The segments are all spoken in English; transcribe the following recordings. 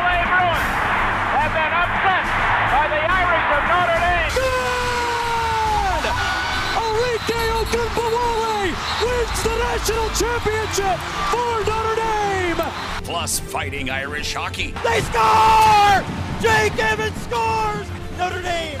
UCLA Bruins have been upset by the Irish of Notre Dame. Good! Arike Ogunbowale wins the national championship for Notre Dame. Plus fighting Irish hockey. They score! Jake Evans scores! Notre Dame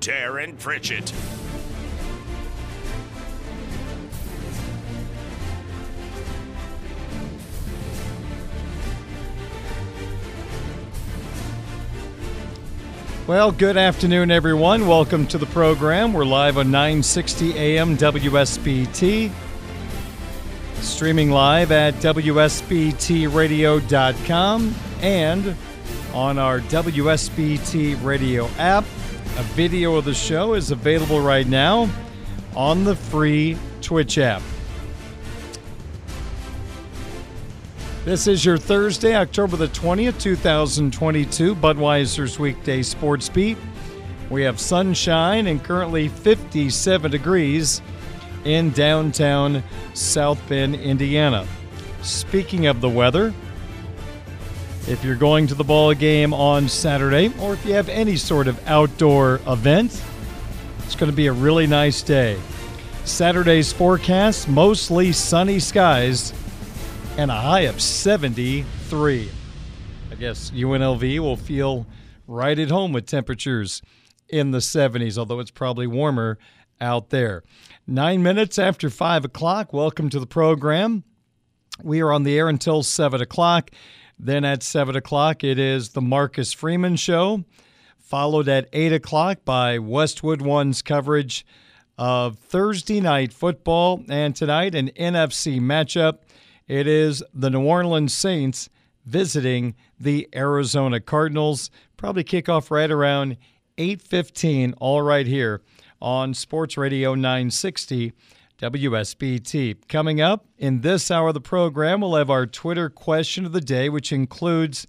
Darin Pritchett. Well, good afternoon, everyone. Welcome to the program. We're live on 960 AM WSBT, streaming live at WSBTRadio.com and on our WSBT radio app. A video of the show is available right now on the free Twitch app. This is your Thursday, October the 20th, 2022, Budweiser's weekday sports beat. We have sunshine and currently 57 degrees in downtown South Bend, Indiana. Speaking of the weather, if you're going to the ball game on Saturday or if you have any sort of outdoor event, it's going to be a really nice day. Saturday's forecast mostly sunny skies and a high of 73. I guess UNLV will feel right at home with temperatures in the 70s, although it's probably warmer out there. Nine minutes after 5 o'clock, welcome to the program. We are on the air until 7 o'clock. Then at 7 o'clock, it is the Marcus Freeman Show, followed at 8 o'clock by Westwood One's coverage of Thursday night football. And tonight, an NFC matchup it is the New Orleans Saints visiting the Arizona Cardinals. Probably kick off right around 8:15 all right here on Sports Radio 960 WSBT. Coming up in this hour of the program, we'll have our Twitter question of the day which includes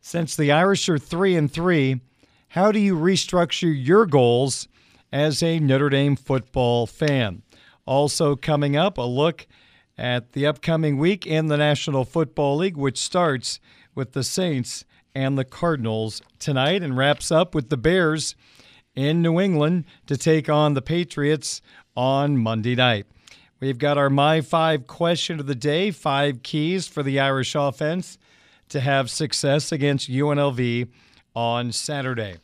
since the Irish are 3 and 3, how do you restructure your goals as a Notre Dame football fan? Also coming up, a look at the upcoming week in the National Football League, which starts with the Saints and the Cardinals tonight and wraps up with the Bears in New England to take on the Patriots on Monday night. We've got our My Five question of the day five keys for the Irish offense to have success against UNLV on Saturday.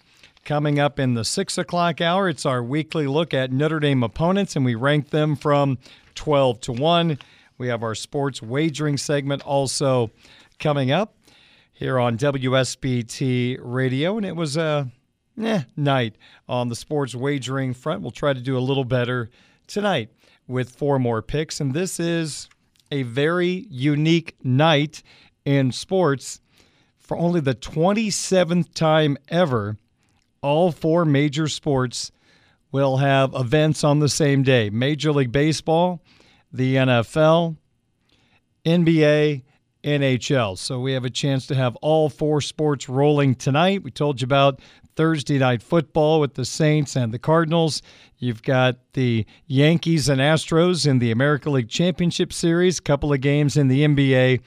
Coming up in the six o'clock hour, it's our weekly look at Notre Dame opponents, and we rank them from 12 to 1. We have our sports wagering segment also coming up here on WSBT Radio, and it was a eh, night on the sports wagering front. We'll try to do a little better tonight with four more picks, and this is a very unique night in sports. For only the 27th time ever, all four major sports will have events on the same day Major League Baseball, the NFL, NBA, NHL. So we have a chance to have all four sports rolling tonight. We told you about Thursday night football with the Saints and the Cardinals. You've got the Yankees and Astros in the American League Championship Series, a couple of games in the NBA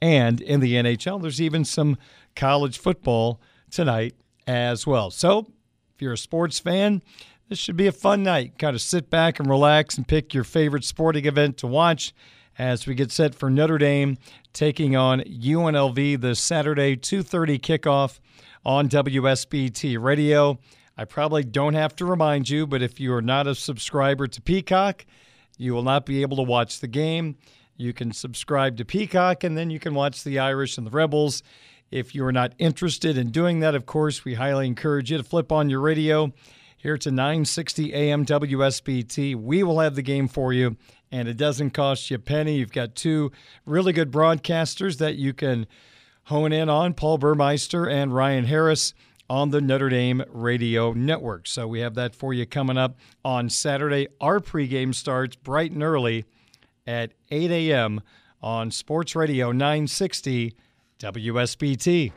and in the NHL. There's even some college football tonight as well. So if you're a sports fan, this should be a fun night. Kind of sit back and relax and pick your favorite sporting event to watch as we get set for Notre Dame taking on UNLV this Saturday 2:30 kickoff on WSBT Radio. I probably don't have to remind you, but if you are not a subscriber to Peacock, you will not be able to watch the game. You can subscribe to Peacock and then you can watch the Irish and the Rebels. If you are not interested in doing that, of course, we highly encourage you to flip on your radio here to 960 AM WSBT. We will have the game for you, and it doesn't cost you a penny. You've got two really good broadcasters that you can hone in on Paul Burmeister and Ryan Harris on the Notre Dame Radio Network. So we have that for you coming up on Saturday. Our pregame starts bright and early at 8 a.m. on Sports Radio 960 WSBT.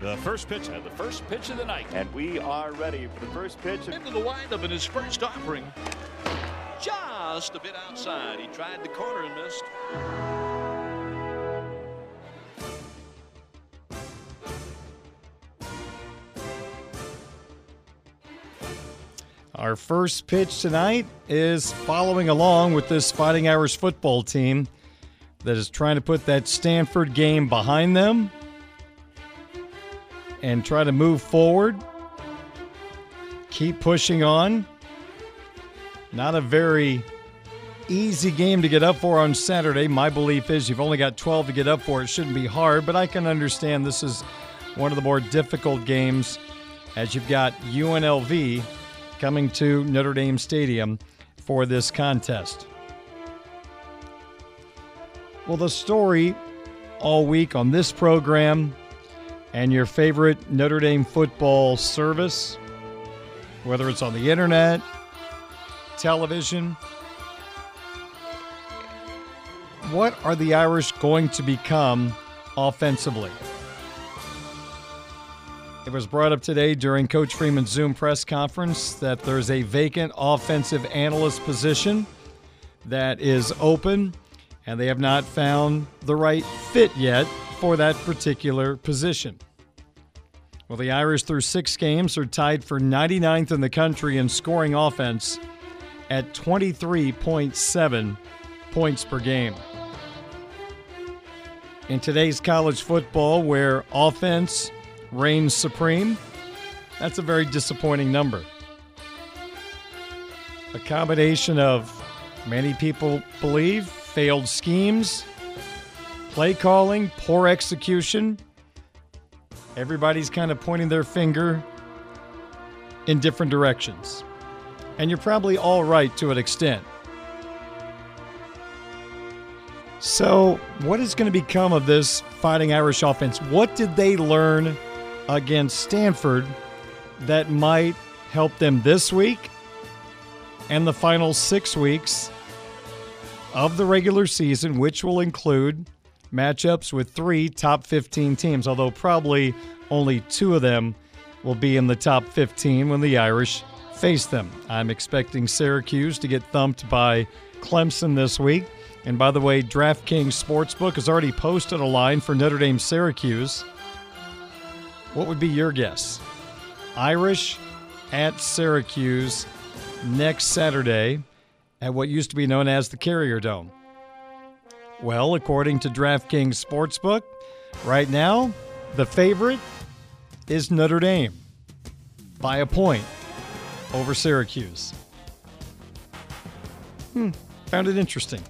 The first pitch and the first pitch of the night. And we are ready for the first pitch. Into the windup in his first offering. Just a bit outside. He tried the corner and missed. Our first pitch tonight is following along with this Fighting Irish football team that is trying to put that Stanford game behind them and try to move forward. Keep pushing on. Not a very easy game to get up for on Saturday. My belief is you've only got 12 to get up for. It shouldn't be hard, but I can understand this is one of the more difficult games as you've got UNLV coming to Notre Dame Stadium for this contest. Well, the story all week on this program and your favorite Notre Dame football service, whether it's on the internet, television, what are the Irish going to become offensively? It was brought up today during Coach Freeman's Zoom press conference that there's a vacant offensive analyst position that is open, and they have not found the right fit yet for that particular position. Well, the Irish, through six games, are tied for 99th in the country in scoring offense at 23.7 points per game. In today's college football, where offense reigns supreme, that's a very disappointing number. A combination of, many people believe, failed schemes, play calling, poor execution. Everybody's kind of pointing their finger in different directions. And you're probably all right to an extent. So, what is going to become of this Fighting Irish offense? What did they learn against Stanford that might help them this week and the final six weeks of the regular season, which will include matchups with three top 15 teams, although probably only two of them will be in the top 15 when the Irish face them. I'm expecting Syracuse to get thumped by Clemson this week. And by the way, DraftKings Sportsbook has already posted a line for Notre Dame Syracuse. What would be your guess? Irish at Syracuse next Saturday at what used to be known as the Carrier Dome. Well, according to DraftKings Sportsbook, right now, the favorite is Notre Dame by a point over Syracuse. Hmm, found it interesting.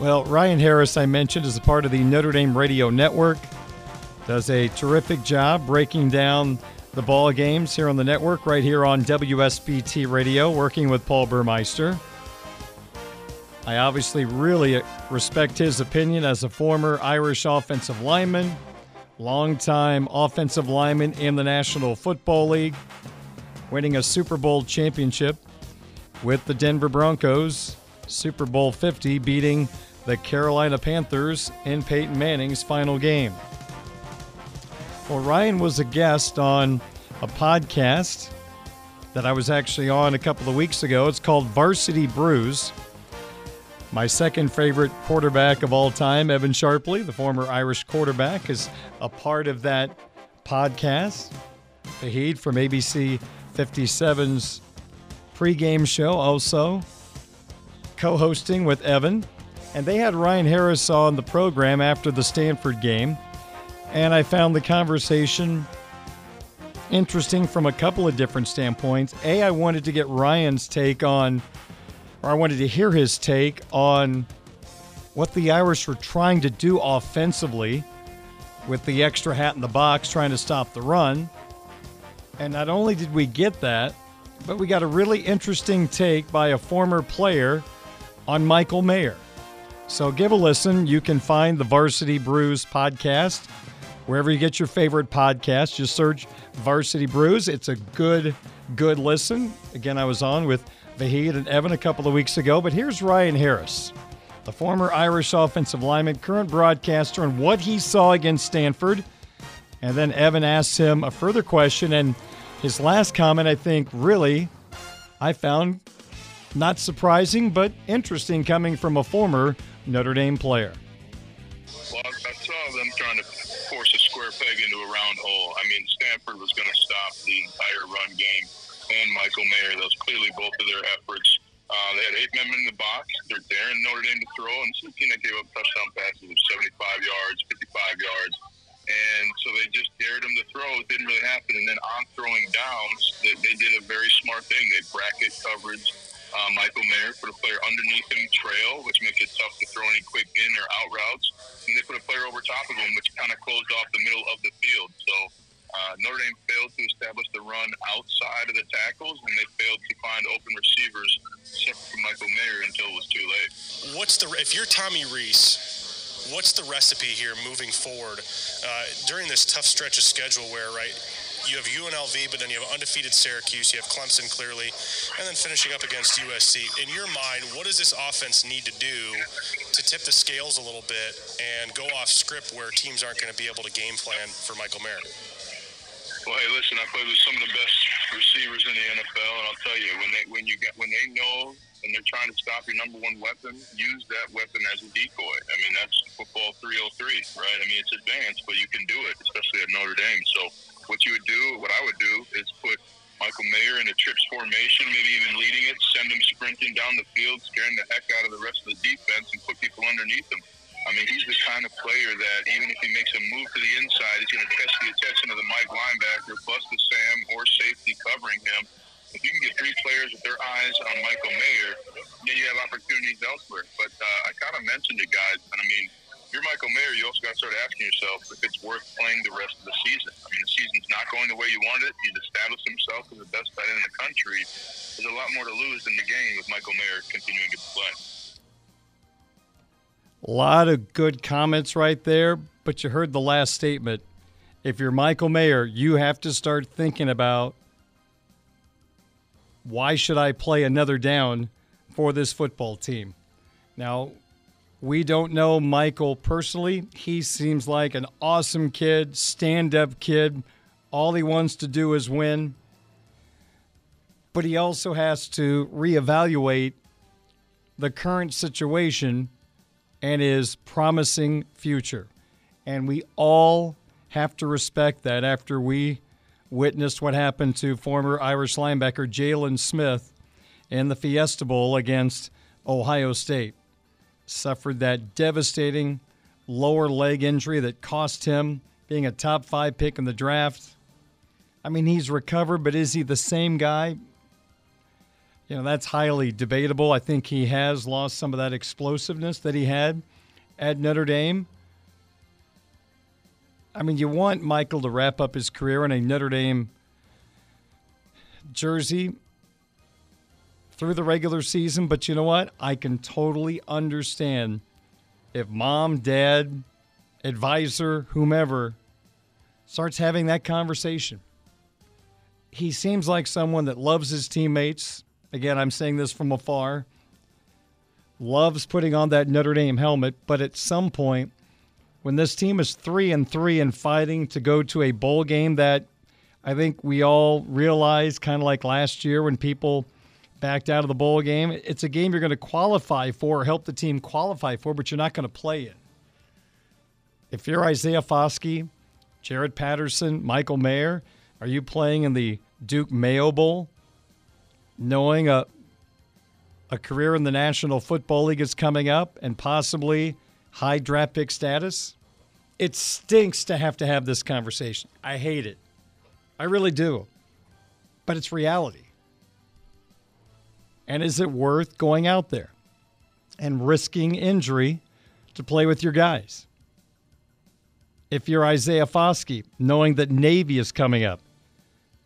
Well, Ryan Harris, I mentioned, is a part of the Notre Dame Radio Network. Does a terrific job breaking down the ball games here on the network, right here on WSBT Radio, working with Paul Burmeister. I obviously really respect his opinion as a former Irish offensive lineman, longtime offensive lineman in the National Football League, winning a Super Bowl championship with the Denver Broncos Super Bowl 50, beating the Carolina Panthers in Peyton Manning's final game. Well, Ryan was a guest on a podcast that I was actually on a couple of weeks ago. It's called Varsity Brews. My second favorite quarterback of all time, Evan Sharpley, the former Irish quarterback, is a part of that podcast. Vahid from ABC 57's pregame show, also co hosting with Evan. And they had Ryan Harris on the program after the Stanford game. And I found the conversation interesting from a couple of different standpoints. A, I wanted to get Ryan's take on, or I wanted to hear his take on what the Irish were trying to do offensively with the extra hat in the box, trying to stop the run. And not only did we get that, but we got a really interesting take by a former player on Michael Mayer. So give a listen. You can find the Varsity Brews podcast wherever you get your favorite podcast. Just search Varsity Brews. It's a good, good listen. Again, I was on with Vahid and Evan a couple of weeks ago, but here's Ryan Harris, the former Irish offensive lineman, current broadcaster, and what he saw against Stanford. And then Evan asks him a further question, and his last comment, I think, really, I found not surprising, but interesting coming from a former Notre Dame player. Well, I saw them trying to force a square peg into a round hole. Was going to stop the entire run game, and Michael Mayer. Was clearly both of their efforts. Uh, they had eight men in the box. They're daring Notre Dame to throw, and this team that gave up touchdown passes of 75 yards, 55 yards. And so they just dared him to throw. It didn't really happen. And then on throwing downs, they, they did a very smart thing. They bracket coverage uh, Michael Mayer, put a player underneath him, trail, which makes it tough to throw any quick in or out routes. And they put a player over top of him, which kind of closed off the middle of the field. So uh, Notre Dame failed to establish the run outside of the tackles, and they failed to find open receivers, except for Michael Mayer, until it was too late. What's the if you're Tommy Rees? what's the recipe here moving forward uh, during this tough stretch of schedule where, right, you have UNLV, but then you have undefeated Syracuse, you have Clemson clearly, and then finishing up against USC. In your mind, what does this offense need to do to tip the scales a little bit and go off script where teams aren't going to be able to game plan for Michael Mayer? Well, hey, listen, I played with some of the best receivers in the NFL, and I'll tell you, when they when you get when they know and they're trying to stop your number one weapon, use that weapon as a decoy. I mean, that's football 303, right? I mean, it's advanced, but you can do it, especially at Notre Dame. So, what you would do, what I would do, is put Michael Mayer in a trips formation, maybe even leading it, send him sprinting down the field, scaring the heck out of the rest of the defense, and put people underneath him. I mean, he's the kind of player that even if he makes a move to the inside, he's going to catch the attention of the Mike linebacker, plus the Sam or safety covering him if you can get three players with their eyes on Michael Mayer, then you have opportunities elsewhere. But uh, I kind of mentioned it, guys. And I mean, you're Michael Mayer, you also got to start asking yourself if it's worth playing the rest of the season. I mean, the season's not going the way you wanted it. He's established himself as the best tight end in the country. There's a lot more to lose in the game with Michael Mayer continuing to play. A lot of good comments right there, but you heard the last statement. If you're Michael Mayer, you have to start thinking about why should I play another down for this football team? Now, we don't know Michael personally. He seems like an awesome kid, stand up kid. All he wants to do is win. But he also has to reevaluate the current situation and his promising future. And we all have to respect that after we witnessed what happened to former Irish linebacker Jaylon Smith in the Fiesta Bowl against Ohio State. Suffered that devastating lower leg injury that cost him being a top five pick in the draft. I mean, he's recovered, but is he the same guy? You know, that's highly debatable. I think he has lost some of that explosiveness that he had at Notre Dame. I mean, you want Michael to wrap up his career in a Notre Dame jersey through the regular season, but you know what? I can totally understand if mom, dad, advisor, whomever starts having that conversation. He seems like someone that loves his teammates. Again, I'm saying this from afar. loves putting on that Notre Dame helmet, but at some point, when this team is three and three and fighting to go to a bowl game that I think we all realize, kind of like last year when people backed out of the bowl game, it's a game you're going to qualify for, help the team qualify for, but you're not going to play it. If you're Isaiah Foskey, Jarrett Patterson, Michael Mayer, are you playing in the Duke Mayo Bowl, knowing a a career in the National Football League is coming up and possibly high draft pick status? It stinks to have to have this conversation. I hate it. I really do. But it's reality. And is it worth going out there and risking injury to play with your guys? If you're Isaiah Foskey, knowing that Navy is coming up,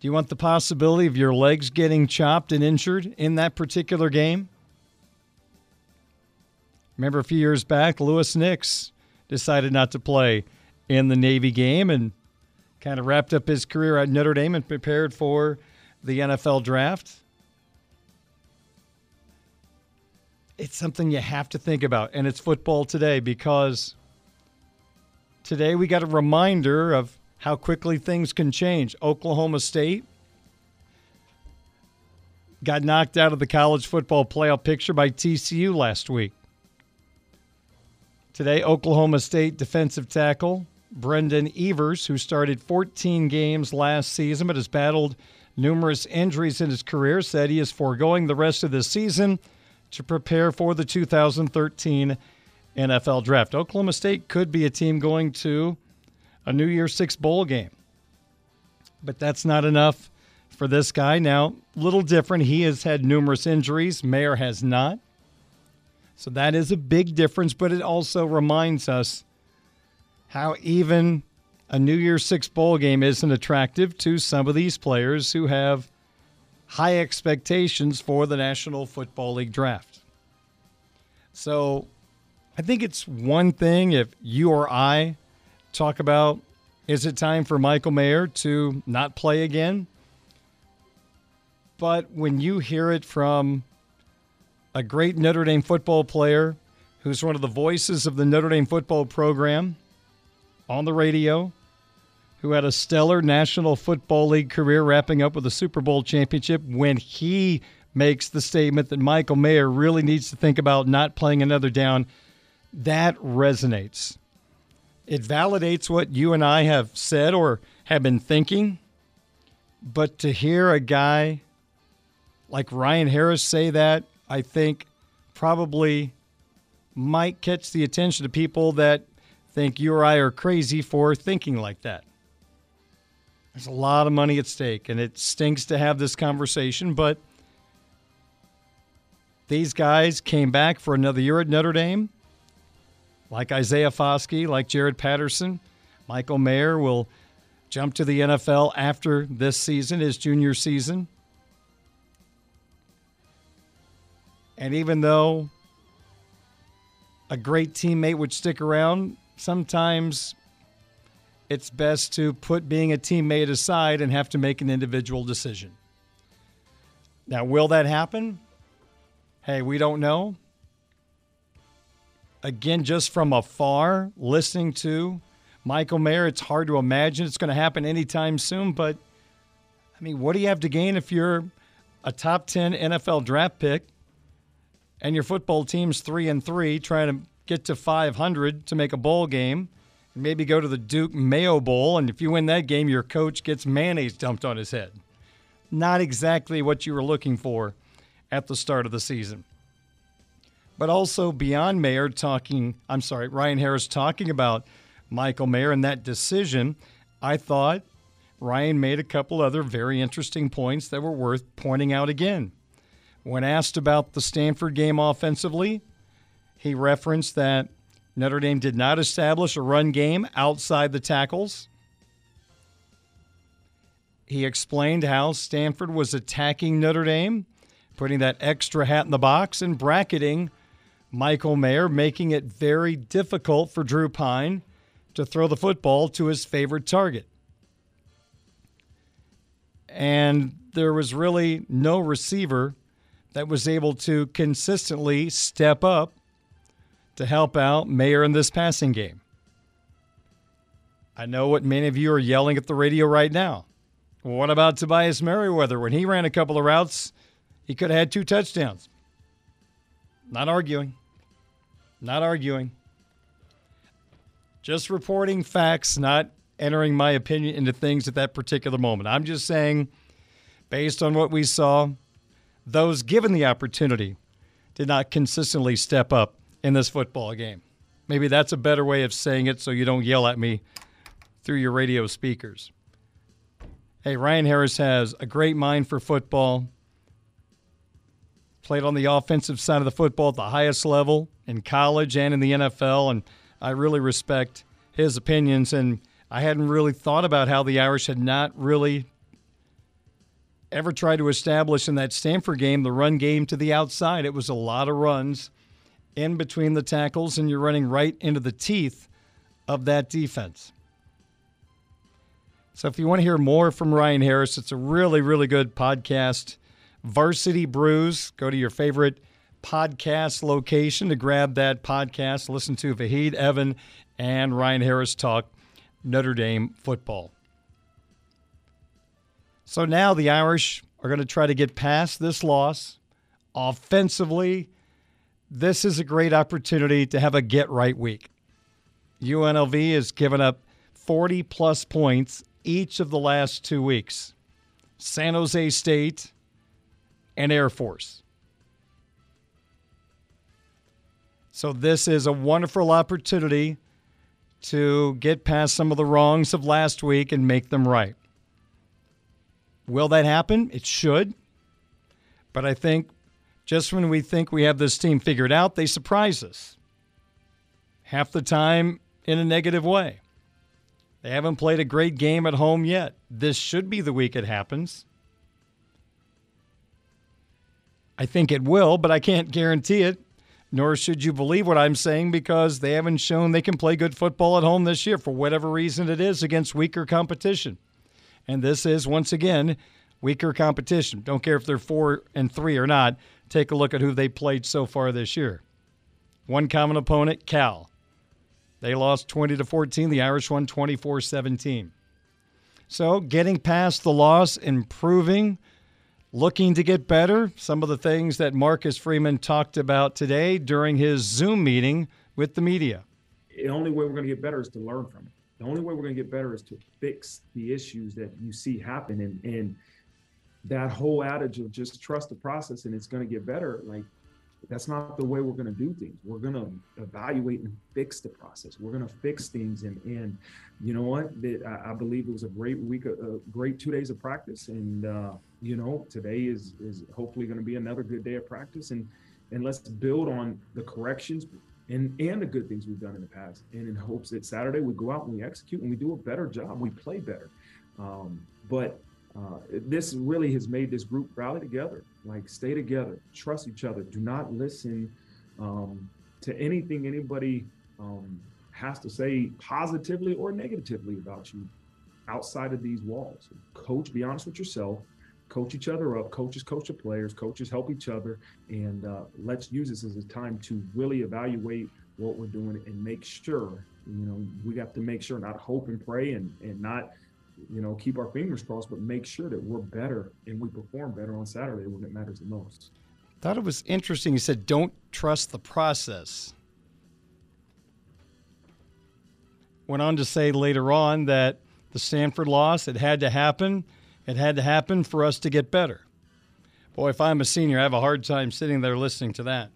do you want the possibility of your legs getting chopped and injured in that particular game? Remember a few years back, Louis Nix decided not to play in the Navy game and kind of wrapped up his career at Notre Dame and prepared for the NFL draft. It's something you have to think about, and it's football today because today we got a reminder of how quickly things can change. Oklahoma State got knocked out of the college football playoff picture by TCU last week. Today, Oklahoma State defensive tackle Brendon Evers, who started 14 games last season but has battled numerous injuries in his career, said he is foregoing the rest of the season to prepare for the 2013 NFL draft. Oklahoma State could be a team going to a New Year's Six bowl game. But that's not enough for this guy. Now, little different. He has had numerous injuries. Mayer has not. So that is a big difference, but it also reminds us how even a New Year's Six bowl game isn't attractive to some of these players who have high expectations for the National Football League draft. So I think it's one thing if you or I talk about is it time for Michael Mayer to not play again? But when you hear it from a great Notre Dame football player who's one of the voices of the Notre Dame football program on the radio, who had a stellar National Football League career wrapping up with a Super Bowl championship, when he makes the statement that Michael Mayer really needs to think about not playing another down, that resonates. It validates what you and I have said or have been thinking. But to hear a guy like Ryan Harris say that, I think probably might catch the attention of people that think you or I are crazy for thinking like that. There's a lot of money at stake, and it stinks to have this conversation, but these guys came back for another year at Notre Dame like Isaiah Foskey, like Jarrett Patterson. Michael Mayer will jump to the NFL after this season, his junior season. And even though a great teammate would stick around, sometimes it's best to put being a teammate aside and have to make an individual decision. Now, will that happen? Hey, we don't know again, just from afar, listening to Michael Mayer, it's hard to imagine it's going to happen anytime soon. But, I mean, what do you have to gain if you're a top 10 NFL draft pick and your football team's 3 and 3 trying to get to 500 to make a bowl game? and Maybe go to the Duke Mayo Bowl, and if you win that game, your coach gets mayonnaise dumped on his head. Not exactly what you were looking for at the start of the season but also beyond Mayer talking, I'm sorry, Ryan Harris talking about Michael Mayer and that decision, I thought Ryan made a couple other very interesting points that were worth pointing out again. When asked about the Stanford game offensively, he referenced that Notre Dame did not establish a run game outside the tackles. He explained how Stanford was attacking Notre Dame, putting that extra hat in the box and bracketing Michael Mayer, making it very difficult for Drew Pyne to throw the football to his favorite target. And there was really no receiver that was able to consistently step up to help out Mayer in this passing game. I know what many of you are yelling at the radio right now. What about Tobias Merriweather? When he ran a couple of routes, he could have had two touchdowns. Not arguing. Not arguing. Just reporting facts, not entering my opinion into things at that particular moment. I'm just saying, based on what we saw, those given the opportunity did not consistently step up in this football game. Maybe that's a better way of saying it so you don't yell at me through your radio speakers. Hey, Ryan Harris has a great mind for football. Played on the offensive side of the football at the highest level in college and in the NFL, and I really respect his opinions. And I hadn't really thought about how the Irish had not really ever tried to establish in that Stanford game the run game to the outside. It was a lot of runs in between the tackles, and you're running right into the teeth of that defense. So if you want to hear more from Ryan Harris, it's a really, really good podcast. Varsity Brews. Go to your favorite podcast location to grab that podcast. Listen to Vahid Evan and Ryan Harris talk Notre Dame football. So now the Irish are going to try to get past this loss. Offensively, this is a great opportunity to have a get right week. UNLV has given up 40 plus points each of the last two weeks San Jose State and Air Force. So, this is a wonderful opportunity to get past some of the wrongs of last week and make them right. Will that happen? It should. But I think just when we think we have this team figured out, they surprise us. Half the time in a negative way. They haven't played a great game at home yet. This should be the week it happens. I think it will, but I can't guarantee it. Nor should you believe what I'm saying because they haven't shown they can play good football at home this year for whatever reason it is against weaker competition. And this is, once again, weaker competition. Don't care if they're four and three or not. Take a look at who they played so far this year. One common opponent, Cal. They lost 20 to 14. The Irish won 24 17. So, getting past the loss, improving, looking to get better. Some of the things that Marcus Freeman talked about today during his Zoom meeting with the media. The only way we're going to get better is to learn from it. The only way we're going to get better is to fix the issues that you see happen. And, and that whole adage of just trust the process and it's going to get better, like that's not the way we're going to do things. We're going to evaluate and fix the process. We're going to fix things. And, and you know what? I believe it was a great week, a great two days of practice. And, uh, you know, today is, is hopefully going to be another good day of practice. And, and let's build on the corrections and, and the good things we've done in the past. And in hopes that Saturday we go out and we execute and we do a better job. We play better. Um, but uh, this really has made this group rally together, like stay together, trust each other, do not listen um, to anything anybody um, has to say positively or negatively about you outside of these walls. Coach, be honest with yourself, coach each other up, coaches coach the players, coaches help each other, and uh, let's use this as a time to really evaluate what we're doing and make sure, you know, we have to make sure, not hope and pray and, and not you know, keep our fingers crossed, but make sure that we're better and we perform better on Saturday when it matters the most. Thought it was interesting. You said, don't trust the process. Went on to say later on that the Stanford loss, it had to happen. It had to happen for us to get better. Boy, if I'm a senior, I have a hard time sitting there listening to that.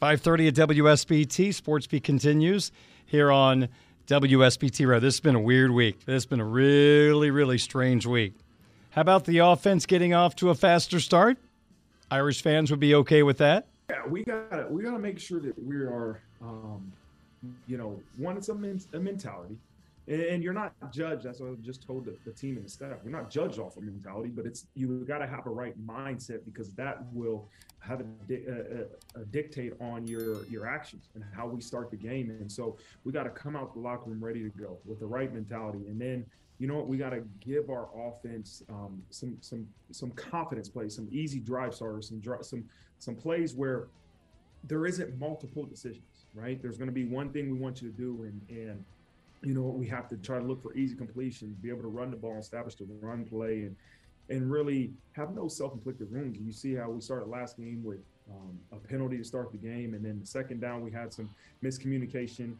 5:30 at WSBT Sports Beat continues here on WSBT Radio. This has been a weird week. This has been a really, really strange week. How about the offense getting off to a faster start? Irish fans would be okay with that. Yeah, we gotta we gotta make sure that we are, um, you know, one it's a, men- a mentality, And, you're not judged. That's what I just told the, the team and the staff. We're not judged off of mentality, but it's you got to have a right mindset because that will have a, a, a, dictate on your your actions and how we start the game. And so we got to come out the locker room ready to go with the right mentality, and then you know what? We got to give our offense um, some some some confidence plays, some easy drive starters, some some some plays where there isn't multiple decisions. Right? There's going to be one thing we want you to do, and and you know we have to try to look for easy completions, be able to run the ball, establish the run play, and and really have no self-inflicted wounds. You see how we started last game with um, a penalty to start the game, and then the second down we had some miscommunication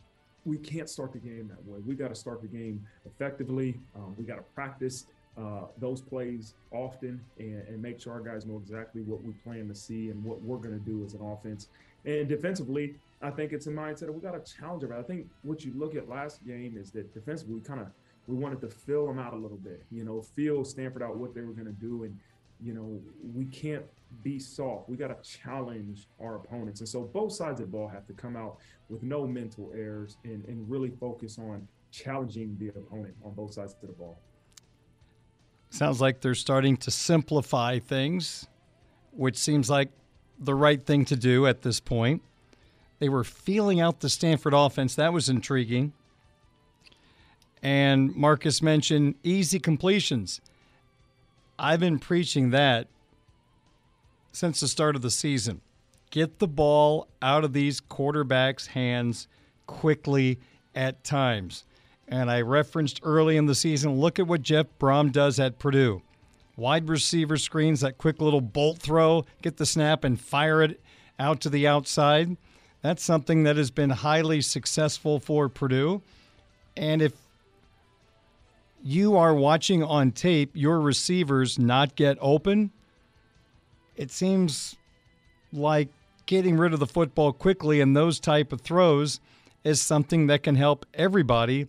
we can't start the game that way. We got to start the game effectively. Um, we got to practice uh, those plays often and, and, make sure our guys know exactly what we plan to see and what we're going to do as an offense. And defensively, I think it's a mindset that we got to challenge it. I think what you look at last game is that defensively, we kind of we wanted to fill them out a little bit. You know, feel Stanford out what they were going to do, and you know we can't be soft. We got to challenge our opponents. And so both sides of the ball have to come out with no mental errors and, and really focus on challenging the opponent on both sides of the ball. Sounds like they're starting to simplify things, which seems like the right thing to do at this point. They were feeling out the Stanford offense. That was intriguing. And Marcus mentioned easy completions. I've been preaching that since the start of the season. Get the ball out of these quarterbacks' hands quickly at times. And I referenced early in the season look at what Jeff Brohm does at Purdue. Wide receiver screens, that quick little bolt throw, get the snap and fire it out to the outside. That's something that has been highly successful for Purdue. And if you are watching on tape your receivers not get open, it seems like getting rid of the football quickly and those type of throws is something that can help everybody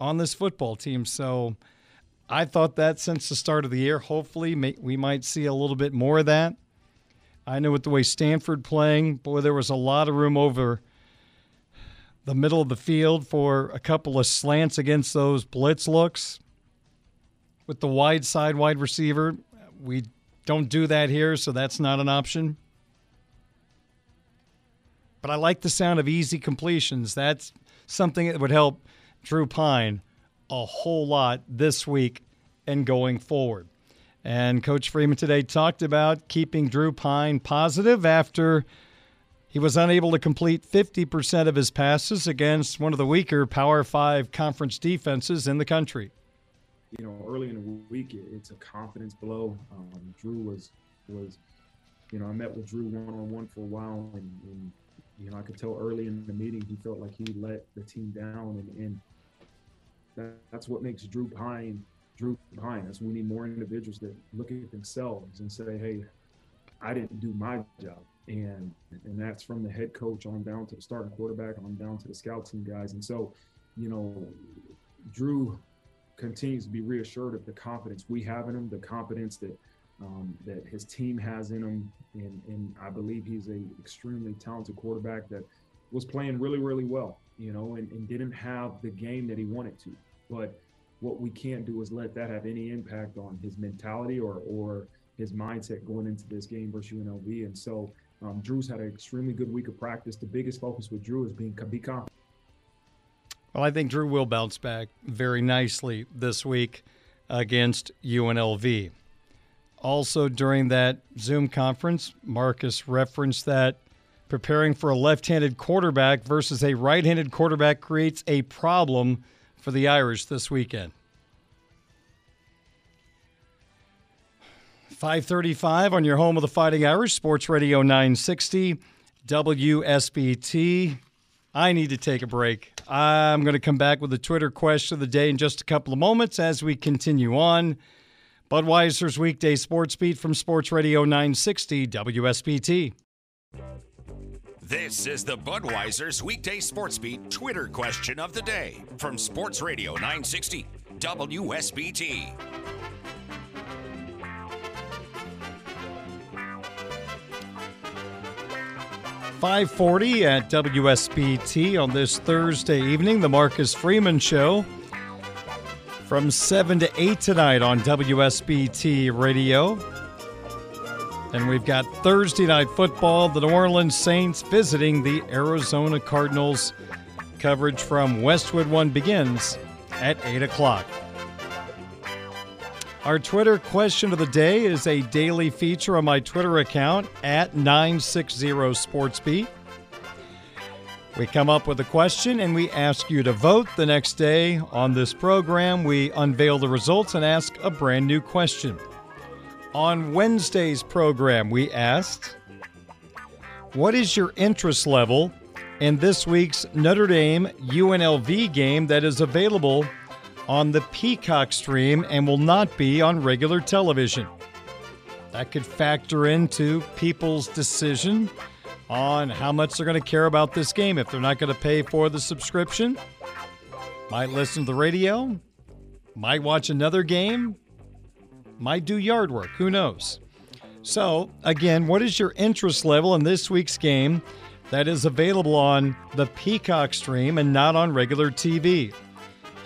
on this football team. So I thought that since the start of the year, hopefully we might see a little bit more of that. I know with the way Stanford playing, boy, there was a lot of room over the middle of the field for a couple of slants against those blitz looks. With the wide side wide receiver, we don't do that here, so that's not an option. But I like the sound of easy completions. That's something that would help Drew Pyne a whole lot this week and going forward. And Coach Freeman today talked about keeping Drew Pyne positive after he was unable to complete 50% of his passes against one of the weaker Power Five conference defenses in the country you know, early in the week, it's a confidence blow. Um, Drew was was, you know, I met with Drew one on one for a while, and, and, you know, I could tell early in the meeting he felt like he let the team down, and, and that, that's what makes Drew Pyne Drew behind us. we need more individuals that look at themselves and say, hey, I didn't do my job. And and that's from the head coach on down to the starting quarterback, on down to the scout team guys. And so, you know, Drew continues to be reassured of the confidence we have in him, the confidence that um, that his team has in him, and, and I believe he's a extremely talented quarterback that was playing really, really well, you know, and, and didn't have the game that he wanted to. But what we can't do is let that have any impact on his mentality or or his mindset going into this game versus UNLV. And so um, Drew's had an extremely good week of practice. The biggest focus with Drew is being be confident. Well, I think Drew will bounce back very nicely this week against UNLV. Also, during that Zoom conference, Marcus referenced that preparing for a left handed quarterback versus a right handed quarterback creates a problem for the Irish this weekend. 535 on your home of the Fighting Irish, Sports Radio 960, WSBT. I need to take a break. I'm going to come back with the Twitter question of the day in just a couple of moments as we continue on. Budweiser's weekday sports beat from Sports Radio 960 WSBT. This is the Budweiser's weekday sports beat Twitter question of the day from Sports Radio 960 WSBT. 540 at WSBT on this Thursday evening, the Marcus Freeman Show. from 7 to 8 tonight on WSBT Radio. And we've got Thursday night football, the New Orleans Saints visiting the Arizona Cardinals. Coverage from Westwood One begins at 8 o'clock. Our Twitter question of the day is a daily feature on my Twitter account at 960SportsBeat. We come up with a question and we ask you to vote. The next day on this program, we unveil the results and ask a brand new question. On Wednesday's program, we asked, What is your interest level in this week's Notre Dame UNLV game that is available on the Peacock stream and will not be on regular television? That could factor into people's decision on how much they're going to care about this game. If they're not going to pay for the subscription, might listen to the radio, might watch another game, might do yard work. Who knows? So, again, what is your interest level in this week's game that is available on the Peacock stream and not on regular TV?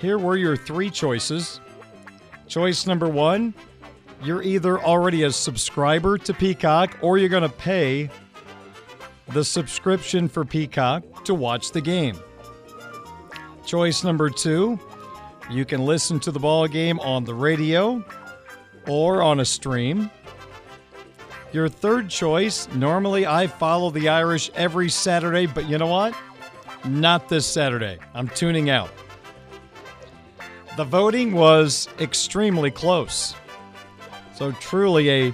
Here were your three choices. Choice number one you're either already a subscriber to Peacock or you're going to pay the subscription for Peacock to watch the game. Choice number two, you can listen to the ball game on the radio or on a stream. Your third choice, normally I follow the Irish every Saturday, but you know what? Not this Saturday. I'm tuning out. The voting was extremely close. So, truly a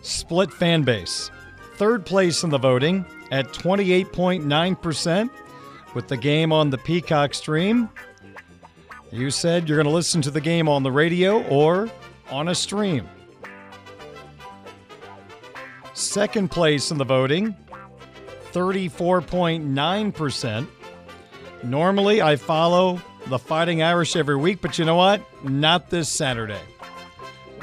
split fan base. Third place in the voting at 28.9% with the game on the Peacock stream. You said you're going to listen to the game on the radio or on a stream. Second place in the voting, 34.9%. Normally, I follow the Fighting Irish every week, but you know what? Not this Saturday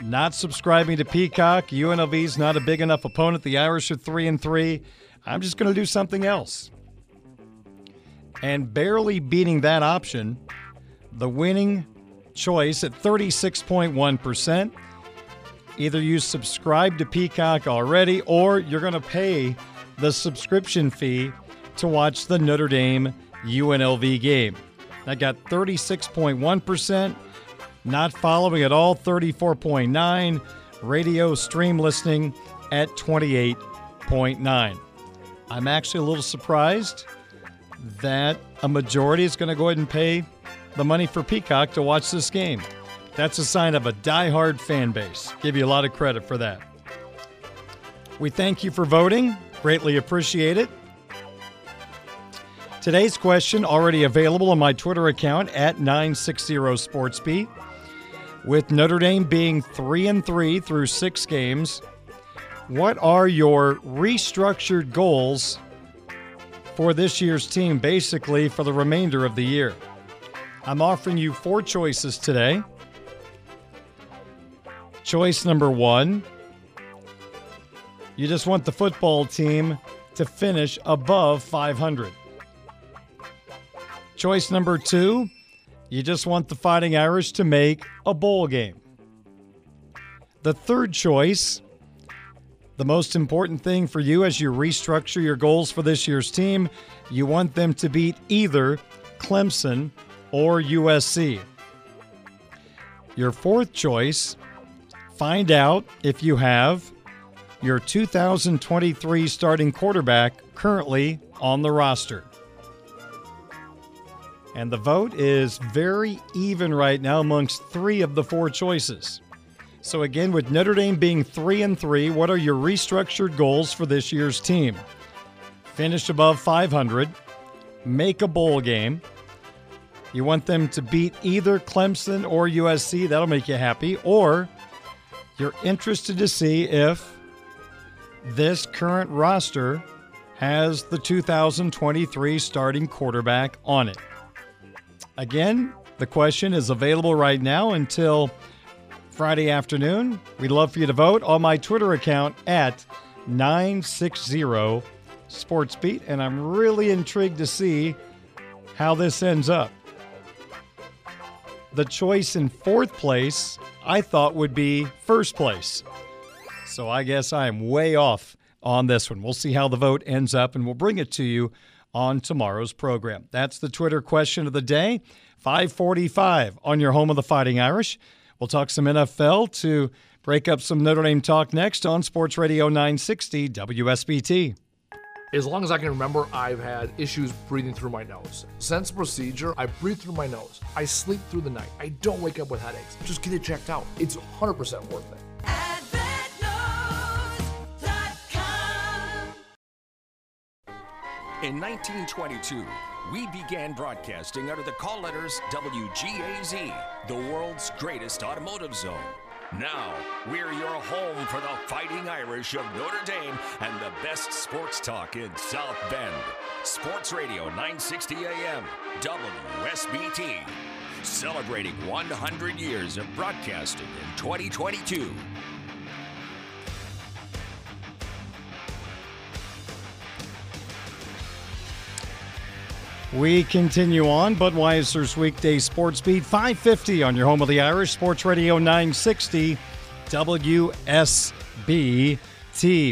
not subscribing to Peacock. UNLV's not a big enough opponent. The Irish are three and three. I'm just going to do something else. And barely beating that option, the winning choice at 36.1%. Either you subscribe to Peacock already or you're going to pay the subscription fee to watch the Notre Dame UNLV game. That got 36.1%. Not following at all, 34.9. Radio stream listening at 28.9. I'm actually a little surprised that a majority is going to go ahead and pay the money for Peacock to watch this game. That's a sign of a die-hard fan base. Give you a lot of credit for that. We thank you for voting. Greatly appreciate it. Today's question already available on my Twitter account at 960SportsBeat. With Notre Dame being 3 and 3 through 6 games, what are your restructured goals for this year's team basically for the remainder of the year? I'm offering you four choices today. Choice number 1, you just want the football team to finish above 500. Choice number 2, you just want the Fighting Irish to make a bowl game. The third choice, the most important thing for you as you restructure your goals for this year's team, you want them to beat either Clemson or USC. Your fourth choice, find out if you have your 2023 starting quarterback currently on the roster. And the vote is very even right now amongst three of the four choices. So again, with Notre Dame being three and three, what are your restructured goals for this year's team? Finish above 500, make a bowl game. You want them to beat either Clemson or USC, that'll make you happy. Or you're interested to see if this current roster has the 2023 starting quarterback on it. Again, the question is available right now until Friday afternoon. We'd love for you to vote on my Twitter account at 960 SportsBeat, and I'm really intrigued to see how this ends up. The choice in fourth place I thought would be first place. So I guess I am way off on this one. We'll see how the vote ends up, and we'll bring it to you on tomorrow's program. That's the Twitter question of the day. 545 on your home of the Fighting Irish. We'll talk some NFL to break up some Notre Dame talk next on Sports Radio 960 WSBT. As long as I can remember, I've had issues breathing through my nose. Since procedure, I breathe through my nose. I sleep through the night. I don't wake up with headaches. Just get it checked out. It's 100% worth it. In 1922, we began broadcasting under the call letters WGAZ, the world's greatest automotive zone. Now, we're your home for the Fighting Irish of Notre Dame and the best sports talk in South Bend. Sports Radio 960 AM, WSBT. Celebrating 100 years of broadcasting in 2022. We continue on Budweiser's weekday sports beat 550 on your home of the Irish Sports Radio 960 WSBT.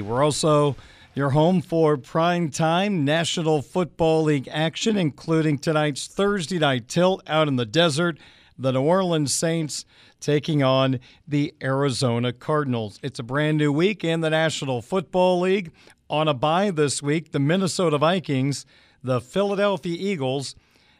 We're also your home for prime time National Football League action, including tonight's Thursday night tilt out in the desert. The New Orleans Saints taking on the Arizona Cardinals. It's a brand new week in the National Football League. On a bye this week, the Minnesota Vikings the Philadelphia Eagles,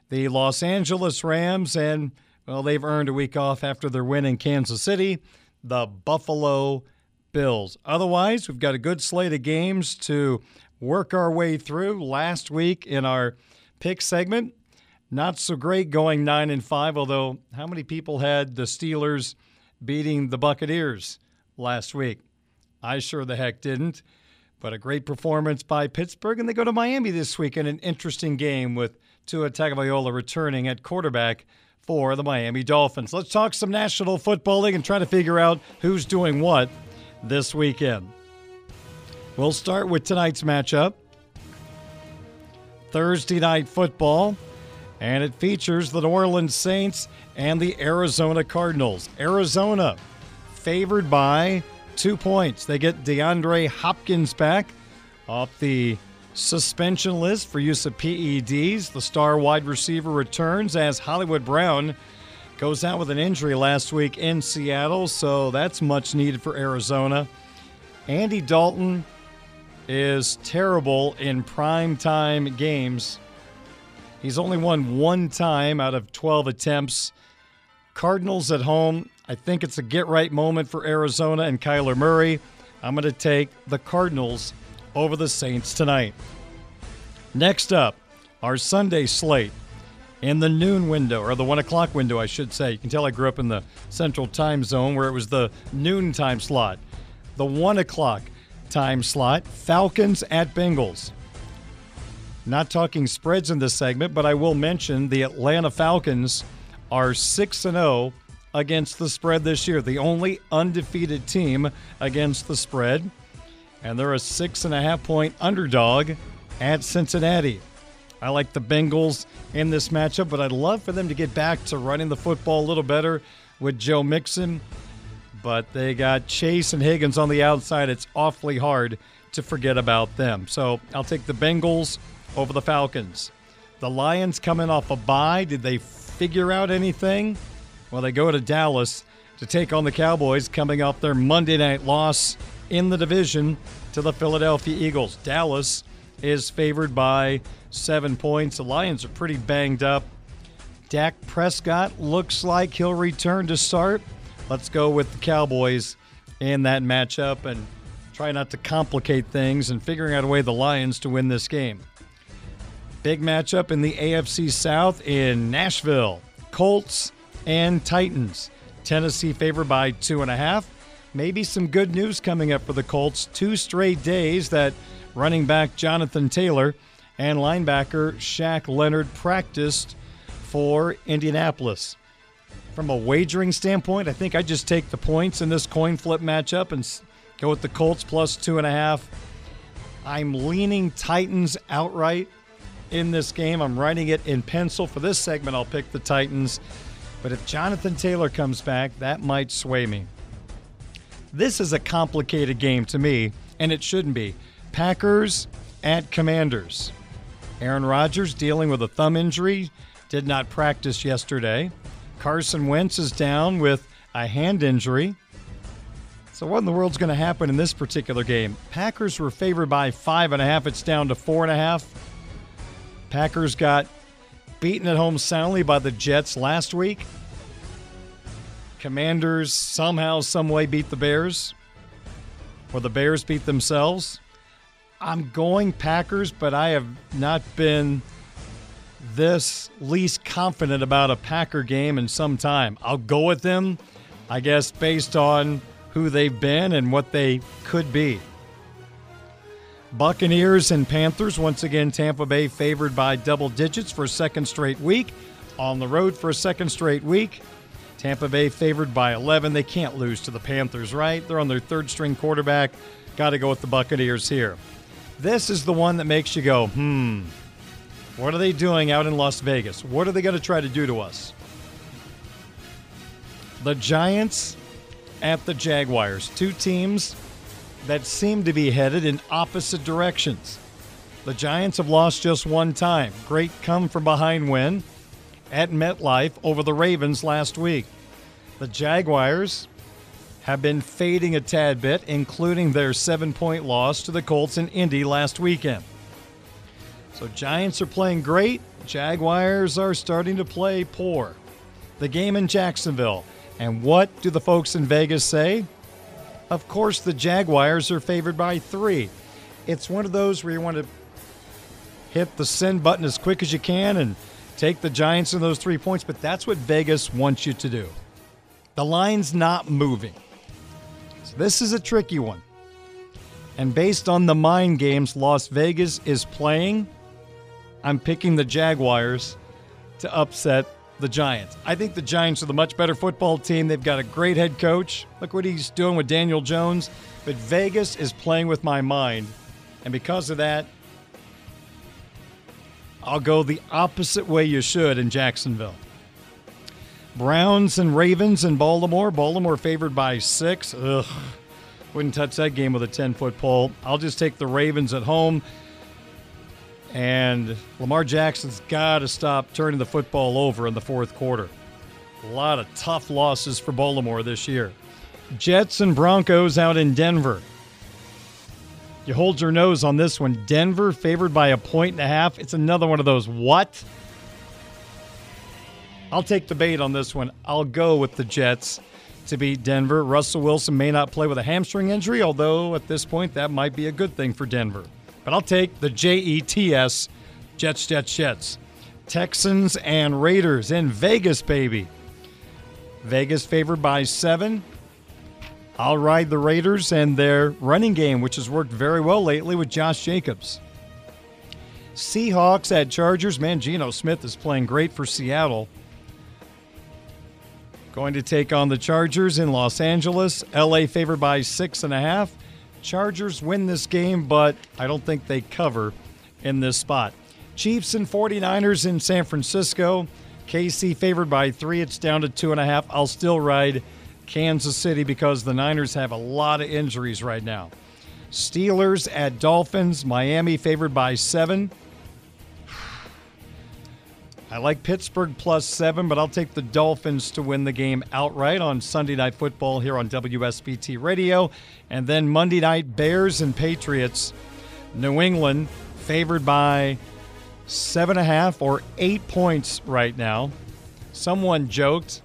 the Los Angeles Rams, and, well, they've earned a week off after their win in Kansas City, the Buffalo Bills. Otherwise, we've got a good slate of games to work our way through. Last week in our pick segment, not so great going 9 and 5, although how many people had the Steelers beating the Buccaneers last week? I sure the heck didn't. But a great performance by Pittsburgh, and they go to Miami this week in an interesting game with Tua Tagovailoa returning at quarterback for the Miami Dolphins. Let's talk some National Football League and try to figure out who's doing what this weekend. We'll start with tonight's matchup. Thursday night football, and it features the New Orleans Saints and the Arizona Cardinals. Arizona favored by two points. They get DeAndre Hopkins back off the suspension list for use of PEDs. The star wide receiver returns as Hollywood Brown goes out with an injury last week in Seattle, so that's much needed for Arizona. Andy Dalton is terrible in prime time games. He's only won one time out of 12 attempts. Cardinals at home, I think it's a get right moment for Arizona and Kyler Murray. I'm going to take the Cardinals over the Saints tonight. Next up, our Sunday slate in the noon window, or the one o'clock window, I should say. You can tell I grew up in the central time zone where it was the noon time slot. The one o'clock time slot, Falcons at Bengals. Not talking spreads in this segment, but I will mention the Atlanta Falcons are 6 0 against the spread this year, the only undefeated team against the spread. And they're a six and a half point underdog at Cincinnati. I like the Bengals in this matchup, but I'd love for them to get back to running the football a little better with Joe Mixon. But they got Chase and Higgins on the outside. It's awfully hard to forget about them. So I'll take the Bengals over the Falcons. The Lions coming off a bye. Did they figure out anything? Well, they go to Dallas to take on the Cowboys coming off their Monday night loss in the division to the Philadelphia Eagles. Dallas is favored by seven points. The Lions are pretty banged up. Dak Prescott looks like he'll return to start. Let's go with the Cowboys in that matchup and try not to complicate things and figuring out a way the Lions to win this game. Big matchup in the AFC South in Nashville. Colts and Titans. Tennessee favored by two and a half. Maybe some good news coming up for the Colts. Two straight days that running back Jonathan Taylor and linebacker Shaq Leonard practiced for Indianapolis. From a wagering standpoint, I think I just take the points in this coin flip matchup and go with the Colts plus two and a half. I'm leaning Titans outright in this game. I'm writing it in pencil. For this segment, I'll pick the Titans. But if Jonathan Taylor comes back, that might sway me. This is a complicated game to me, and it shouldn't be. Packers at Commanders. Aaron Rodgers dealing with a thumb injury, did not practice yesterday. Carson Wentz is down with a hand injury. So, what in the world's going to happen in this particular game? Packers were favored by five and a half. It's down to four and a half. Packers got beaten at home soundly by the Jets last week. Commanders somehow, some way beat the Bears, or the Bears beat themselves. I'm going Packers, but I have not been this least confident about a Packer game in some time. I'll go with them, I guess, based on who they've been and what they could be. Buccaneers and Panthers, once again, Tampa Bay favored by double digits for a second straight week. On the road for a second straight week. Tampa Bay favored by 11. They can't lose to the Panthers, right? They're on their third string quarterback. Got to go with the Buccaneers here. This is the one that makes you go, hmm, what are they doing out in Las Vegas? What are they going to try to do to us? The Giants at the Jaguars, two teams that seem to be headed in opposite directions. The Giants have lost just one time. Great come from behind win at MetLife over the Ravens last week. The Jaguars have been fading a tad bit, including their seven point loss to the Colts in Indy last weekend. So, Giants are playing great, Jaguars are starting to play poor. The game in Jacksonville. And what do the folks in Vegas say? Of course, the Jaguars are favored by three. It's one of those where you want to hit the send button as quick as you can and take the Giants in those three points, but that's what Vegas wants you to do. The line's not moving. So this is a tricky one. And based on the mind games Las Vegas is playing, I'm picking the Jaguars to upset the Giants. I think the Giants are the much better football team. They've got a great head coach. Look what he's doing with Daniel Jones. But Vegas is playing with my mind. And because of that, I'll go the opposite way you should in Jacksonville. Browns and Ravens in Baltimore. Baltimore favored by six. Ugh. Wouldn't touch that game with a 10 foot pole. I'll just take the Ravens at home. And Lamar Jackson's got to stop turning the football over in the fourth quarter. A lot of tough losses for Baltimore this year. Jets and Broncos out in Denver. You hold your nose on this one. Denver favored by a point and a half. It's another one of those what? I'll take the bait on this one. I'll go with the Jets to beat Denver. Russell Wilson may not play with a hamstring injury, although at this point that might be a good thing for Denver. But I'll take the J E T S, Jets, Jets, Jets. Texans and Raiders in Vegas, baby. Vegas favored by seven. I'll ride the Raiders and their running game, which has worked very well lately with Josh Jacobs. Seahawks at Chargers. Man, Geno Smith is playing great for Seattle. Going to take on the Chargers in Los Angeles. LA favored by six and a half. Chargers win this game, but I don't think they cover in this spot. Chiefs and 49ers in San Francisco. KC favored by three. It's down to two and a half. I'll still ride Kansas City because the Niners have a lot of injuries right now. Steelers at Dolphins. Miami favored by seven. I like Pittsburgh plus seven, but I'll take the Dolphins to win the game outright on Sunday Night Football here on WSBT Radio. And then Monday night, Bears and Patriots. New England favored by seven and a half or eight points right now. Someone joked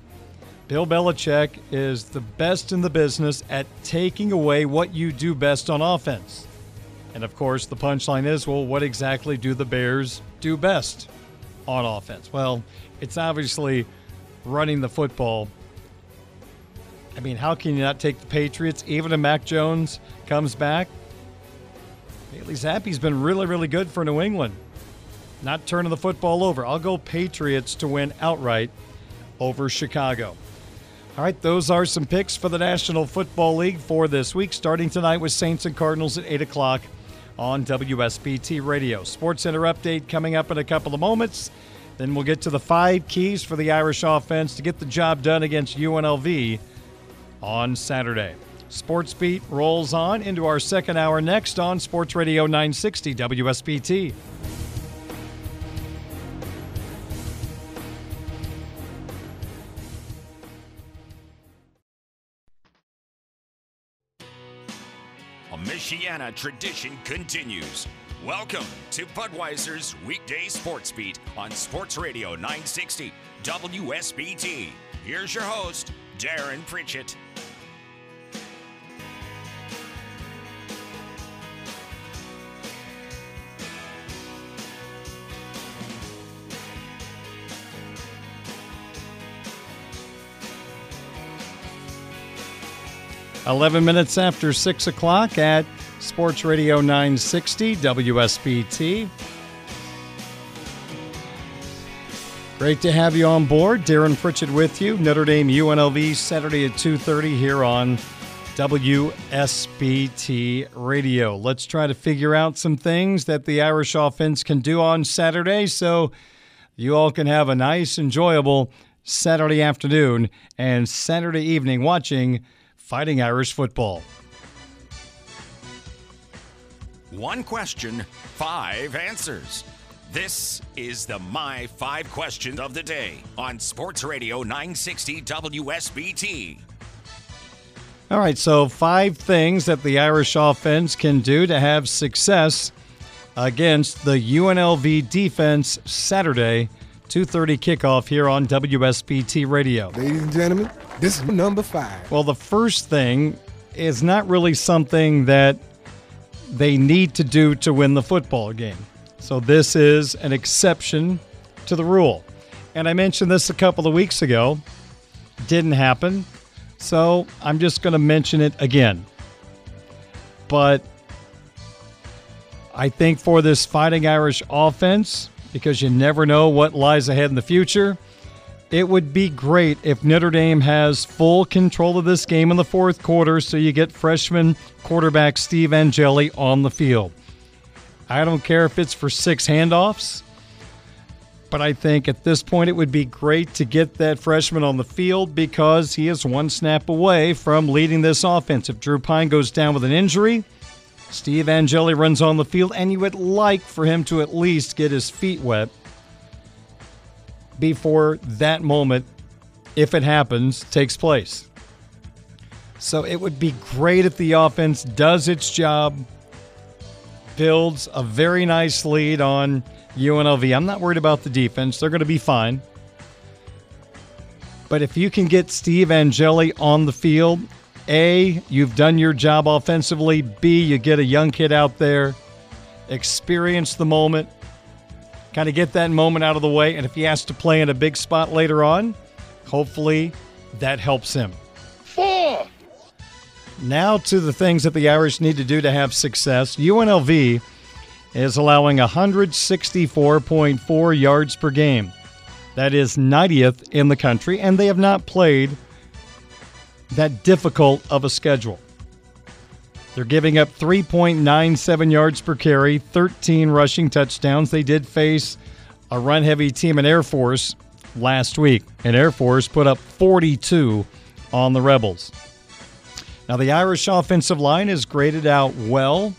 Bill Belichick is the best in the business at taking away what you do best on offense. And of course, the punchline is well, what exactly do the Bears do best? On offense? Well, it's obviously running the football. I mean, how can you not take the Patriots, even if Mac Jones comes back? Bailey Zappe's been really, really good for New England. Not turning the football over. I'll go Patriots to win outright over Chicago. All right, those are some picks for the National Football League for this week, starting tonight with Saints and Cardinals at 8 o'clock on WSBT Radio. Sports Center update coming up in a couple of moments. Then we'll get to the five keys for the Irish offense to get the job done against UNLV on Saturday. Sports Beat rolls on into our second hour next on Sports Radio 960 WSBT. A tradition continues. Welcome to Budweiser's weekday sports beat on Sports Radio 960 WSBT. Here's your host, Darin Pritchett. Eleven minutes after six o'clock at Sports Radio 960 WSBT. Great to have you on board. Darin Pritchett with you. Notre Dame UNLV Saturday at 2:30 here on WSBT Radio. Let's try to figure out some things that the Irish offense can do on Saturday so you all can have a nice enjoyable Saturday afternoon and Saturday evening watching Fighting Irish football. One question, five answers. This is the My Five Questions of the Day on Sports Radio 960 WSBT. All right, so five things that the Irish offense can do to have success against the UNLV defense Saturday, 2:30 kickoff here on WSBT Radio. Ladies and gentlemen, this is number 5. Well, the first thing is not really something that they need to do to win the football game. So this is an exception to the rule. And I mentioned this a couple of weeks ago. Didn't happen. So I'm just going to mention it again. But I think for this Fighting Irish offense, because you never know what lies ahead in the future, it would be great if Notre Dame has full control of this game in the fourth quarter so you get freshman quarterback Steve Angeli on the field. I don't care if it's for six handoffs, but I think at this point it would be great to get that freshman on the field because he is one snap away from leading this offense. If Drew Pyne goes down with an injury, Steve Angeli runs on the field, and you would like for him to at least get his feet wet before that moment, if it happens, takes place. So it would be great if the offense does its job, builds a very nice lead on UNLV. I'm not worried about the defense, they're going to be fine. But if you can get Steve Angeli on the field, A, you've done your job offensively. B, you get a young kid out there, experience the moment, kind of get that moment out of the way. And if he has to play in a big spot later on, hopefully that helps him. Four. Now to the things that the Irish need to do to have success. UNLV is allowing 164.4 yards per game. That is 90th in the country, and they have not played that difficult of a schedule. They're giving up 3.97 yards per carry, 13 rushing touchdowns. They did face a run heavy team in Air Force last week, and Air Force put up 42 on the Rebels. Now, the Irish offensive line is graded out well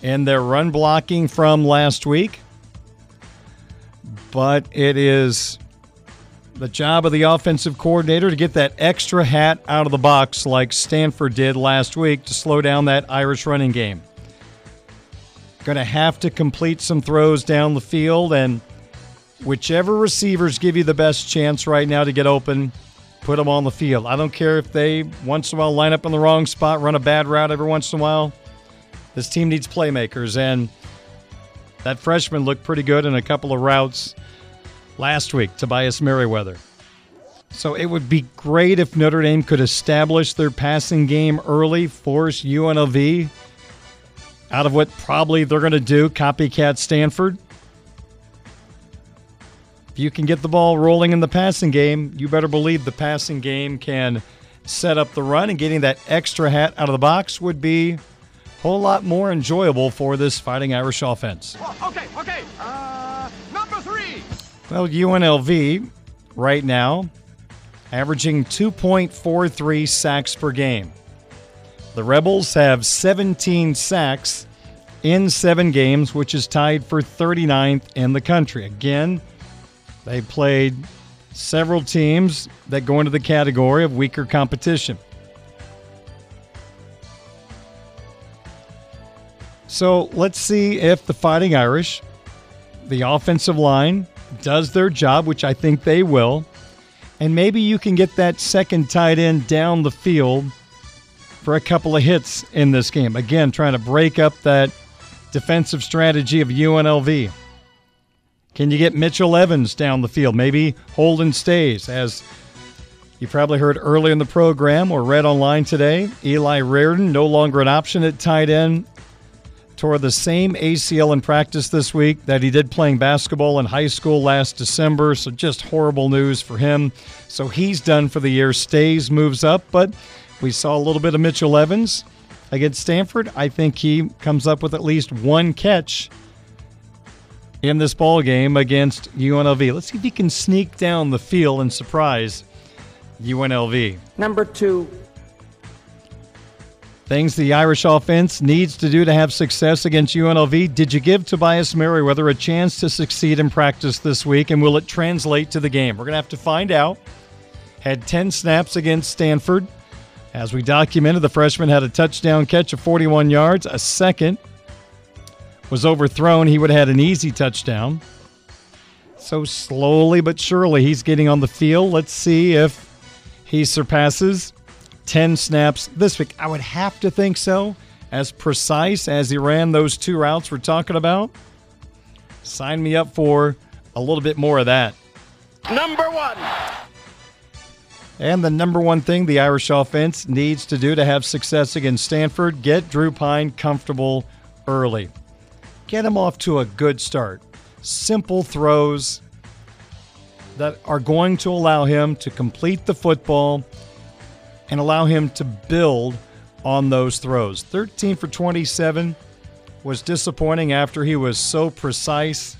in their run blocking from last week, but it is the job of the offensive coordinator to get that extra hat out of the box like Stanford did last week to slow down that Irish running game. Going to have to complete some throws down the field, and whichever receivers give you the best chance right now to get open, put them on the field. I don't care if they once in a while line up in the wrong spot, run a bad route every once in a while. This team needs playmakers, and that freshman looked pretty good in a couple of routes last week, Tobias Merriweather. So it would be great if Notre Dame could establish their passing game early, force UNLV out of what probably they're going to do, copycat Stanford. If you can get the ball rolling in the passing game, you better believe the passing game can set up the run, and getting that extra hat out of the box would be a whole lot more enjoyable for this Fighting Irish offense. Okay, okay. Uh, number three. Well, UNLV right now averaging 2.43 sacks per game. The Rebels have 17 sacks in seven games, which is tied for 39th in the country. Again, they played several teams that go into the category of weaker competition. So let's see if the Fighting Irish, the offensive line, does their job, which I think they will. And maybe you can get that second tight end down the field for a couple of hits in this game. Again, trying to break up that defensive strategy of UNLV. Can you get Mitchell Evans down the field? Maybe Holden Staes, as you probably heard earlier in the program or read online today. Eli Raridon no longer an option at tight end, tore the same ACL in practice this week that he did playing basketball in high school last December. So just horrible news for him. So he's done for the year. Staes, moves up, but we saw a little bit of Mitchell Evans against Stanford. I think he comes up with at least one catch in this ball game against UNLV. Let's see if he can sneak down the field and surprise UNLV. Number two. Things the Irish offense needs to do to have success against UNLV. Did you give Tobias Merriweather a chance to succeed in practice this week, and will it translate to the game? We're going to have to find out. Had 10 snaps against Stanford. As we documented, the freshman had a touchdown catch of 41 yards. A second was overthrown. He would have had an easy touchdown. So slowly but surely, he's getting on the field. Let's see if he surpasses 10 snaps this week. I would have to think so. As precise as he ran those two routes we're talking about, sign me up for a little bit more of that. Number one. And the number one thing the Irish offense needs to do to have success against Stanford get Drew Pyne comfortable early. Get him off to a good start. Simple throws that are going to allow him to complete the football and allow him to build on those throws. 13 for 27 was disappointing after he was so precise,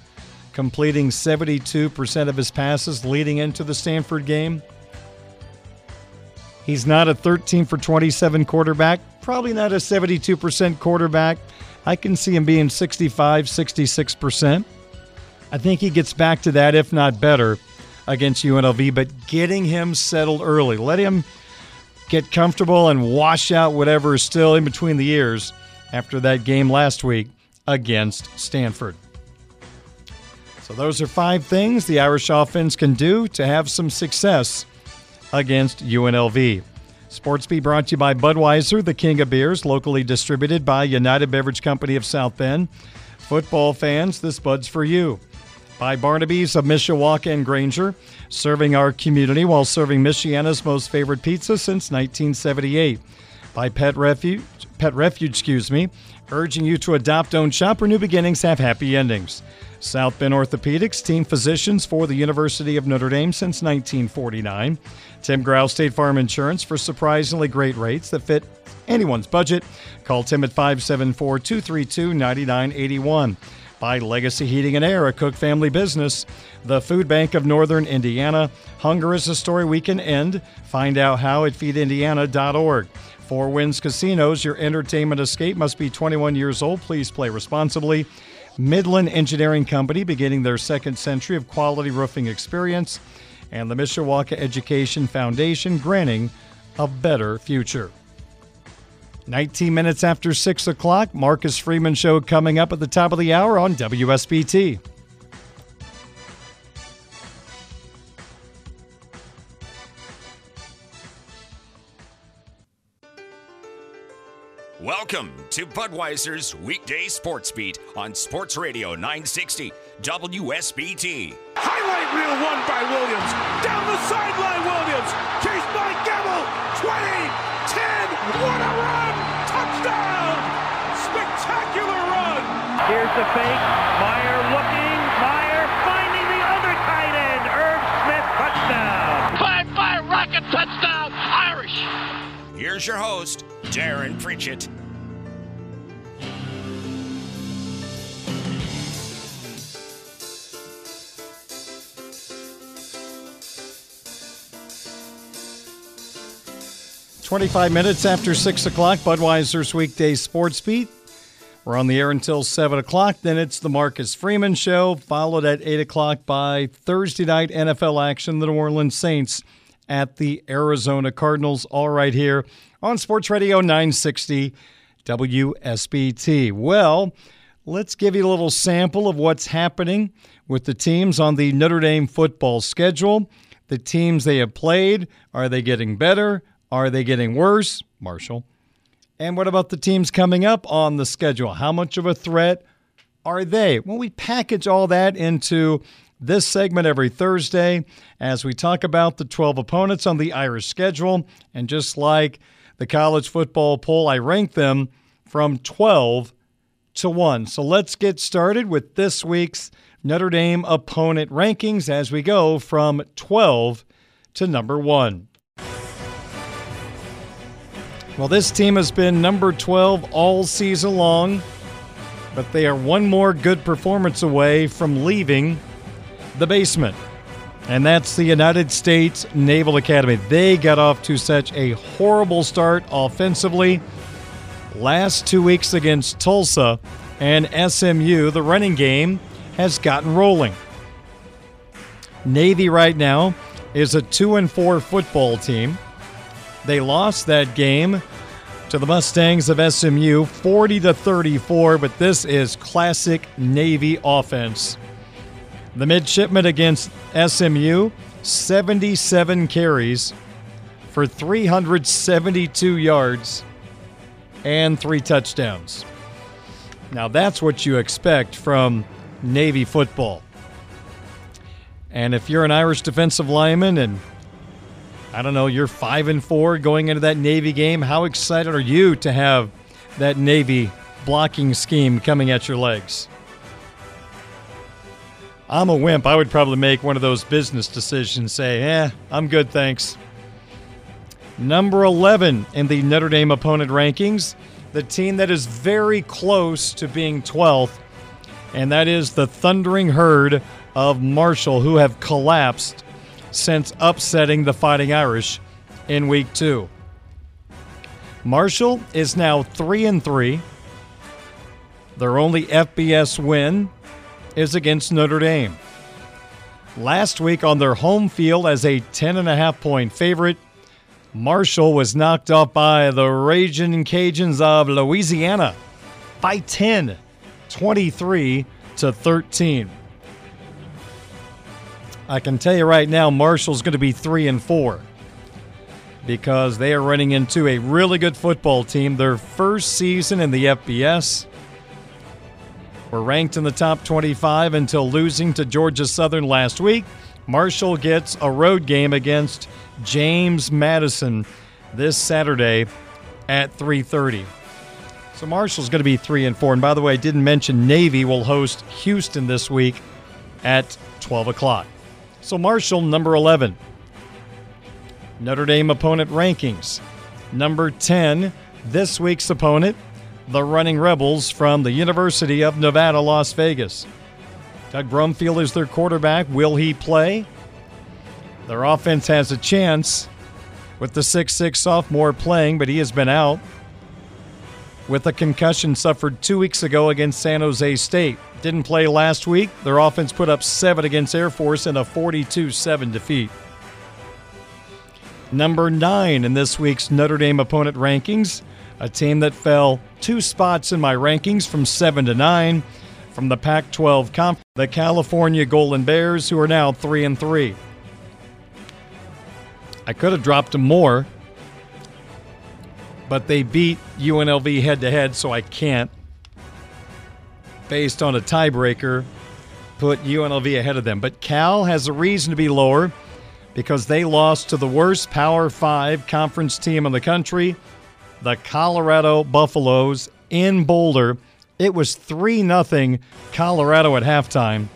completing 72% of his passes leading into the Stanford game. He's not a 13 for 27 quarterback, probably not a 72% quarterback. I can see him being 65, 66%. I think he gets back to that, if not better, against UNLV, but getting him settled early. Let him get comfortable and wash out whatever is still in between the ears after that game last week against Stanford. So, those are five things the Irish offense can do to have some success against UNLV. Sports Beat brought to you by Budweiser, the king of beers, locally distributed by United Beverage Company of South Bend. Football fans, this Bud's for you. By Barnaby's of Mishawaka and Granger, serving our community while serving Michiana's most favorite pizza since 1978. By Pet Refuge, Pet Refuge, excuse me, urging you to adopt, own, shop, or new beginnings have happy endings. South Bend Orthopedics, team physicians for the University of Notre Dame since 1949. Tim Grouse State Farm Insurance for surprisingly great rates that fit anyone's budget. Call Tim at 574 232 9981. By Legacy Heating and Air, a Cook family business. The Food Bank of Northern Indiana. Hunger is a story we can end. Find out how at feedindiana.org. Four Winds Casinos, your entertainment escape must be 21 years old. Please play responsibly. Midland Engineering Company, beginning their second century of quality roofing experience, and the Mishawaka Education Foundation, granting a better future. 19 minutes after 6 o'clock, Marcus Freeman Show coming up at the top of the hour on WSBT. Welcome to Budweiser's weekday sports beat on Sports Radio 960 WSBT. Highlight reel won by Williams. Down the sideline, Williams. Chased by Gamble. 20, Here's the fake. Mirer looking. Mirer finding the other tight end. Irv Smith touchdown. Five fire rocket touchdown. Irish. Here's your host, Darin Pritchett. Twenty-five minutes after six o'clock, Budweiser's weekday sports beat we're on the air until 7 o'clock. Then it's the Marcus Freeman Show, followed at 8 o'clock by Thursday night NFL action, the New Orleans Saints at the Arizona Cardinals, all right here on Sports Radio 960 WSBT. Well, let's give you a little sample of what's happening with the teams on the Notre Dame football schedule. The teams they have played, are they getting better? Are they getting worse? Marshall. And what about the teams coming up on the schedule? How much of a threat are they? Well, we package all that into this segment every Thursday as we talk about the 12 opponents on the Irish schedule. And just like the college football poll, I rank them from 12 to 1. So let's get started with this week's Notre Dame opponent rankings as we go from 12 to number 1. Well, this team has been number 12 all season long, but they are one more good performance away from leaving the basement. And that's the United States Naval Academy. They got off to such a horrible start offensively. Last two weeks against Tulsa and SMU, the running game has gotten rolling. Navy right now is a 2 and 4 football team. They lost that game to the Mustangs of SMU 40 to 34, but this is classic Navy offense. The midshipmen against SMU 77 carries for 372 yards and 3 touchdowns. Now that's what you expect from Navy football. And if you're an Irish defensive lineman and I don't know, you're five and four going into that Navy game. How excited are you to have that Navy blocking scheme coming at your legs? I'm a wimp. I would probably make one of those business decisions, say, eh, I'm good, thanks. Number 11 in the Notre Dame opponent rankings, the team that is very close to being 12th, and that is the Thundering Herd of Marshall, who have collapsed since upsetting the Fighting Irish in week two. Marshall is now 3 and 3. Their only FBS win is against Notre Dame. Last week on their home field as a 10.5 point favorite, Marshall was knocked off by the Raging Cajuns of Louisiana by 10, 23 to 13. I can tell you right now, Marshall's going to be three and four because they are running into a really good football team. Their first season in the FBS were ranked in the top 25 until losing to Georgia Southern last week. Marshall gets a road game against James Madison this Saturday at 3:30. So Marshall's going to be 3 and 4. And by the way, I didn't mention Navy will host Houston this week at 12 o'clock. So Marshall, number 11. Notre Dame opponent rankings. Number 10, this week's opponent, the Running Rebels from the University of Nevada, Las Vegas. Doug Brumfield is their quarterback. Will he play? Their offense has a chance with the 6'6 sophomore playing, but he has been out with a concussion suffered two weeks ago against San Jose State. Didn't play last week. Their offense put up seven against Air Force in a 42 7 defeat. Number nine in this week's Notre Dame opponent rankings, a team that fell two spots in my rankings from seven to nine from the Pac 12 Conference, the California Golden Bears, who are now three and three. I could have dropped them more, but they beat UNLV head to head, so I can't. Based on a tiebreaker, put UNLV ahead of them. But Cal has a reason to be lower because they lost to the worst Power Five conference team in the country, the Colorado Buffaloes in Boulder. It was 3 0 Colorado at halftime.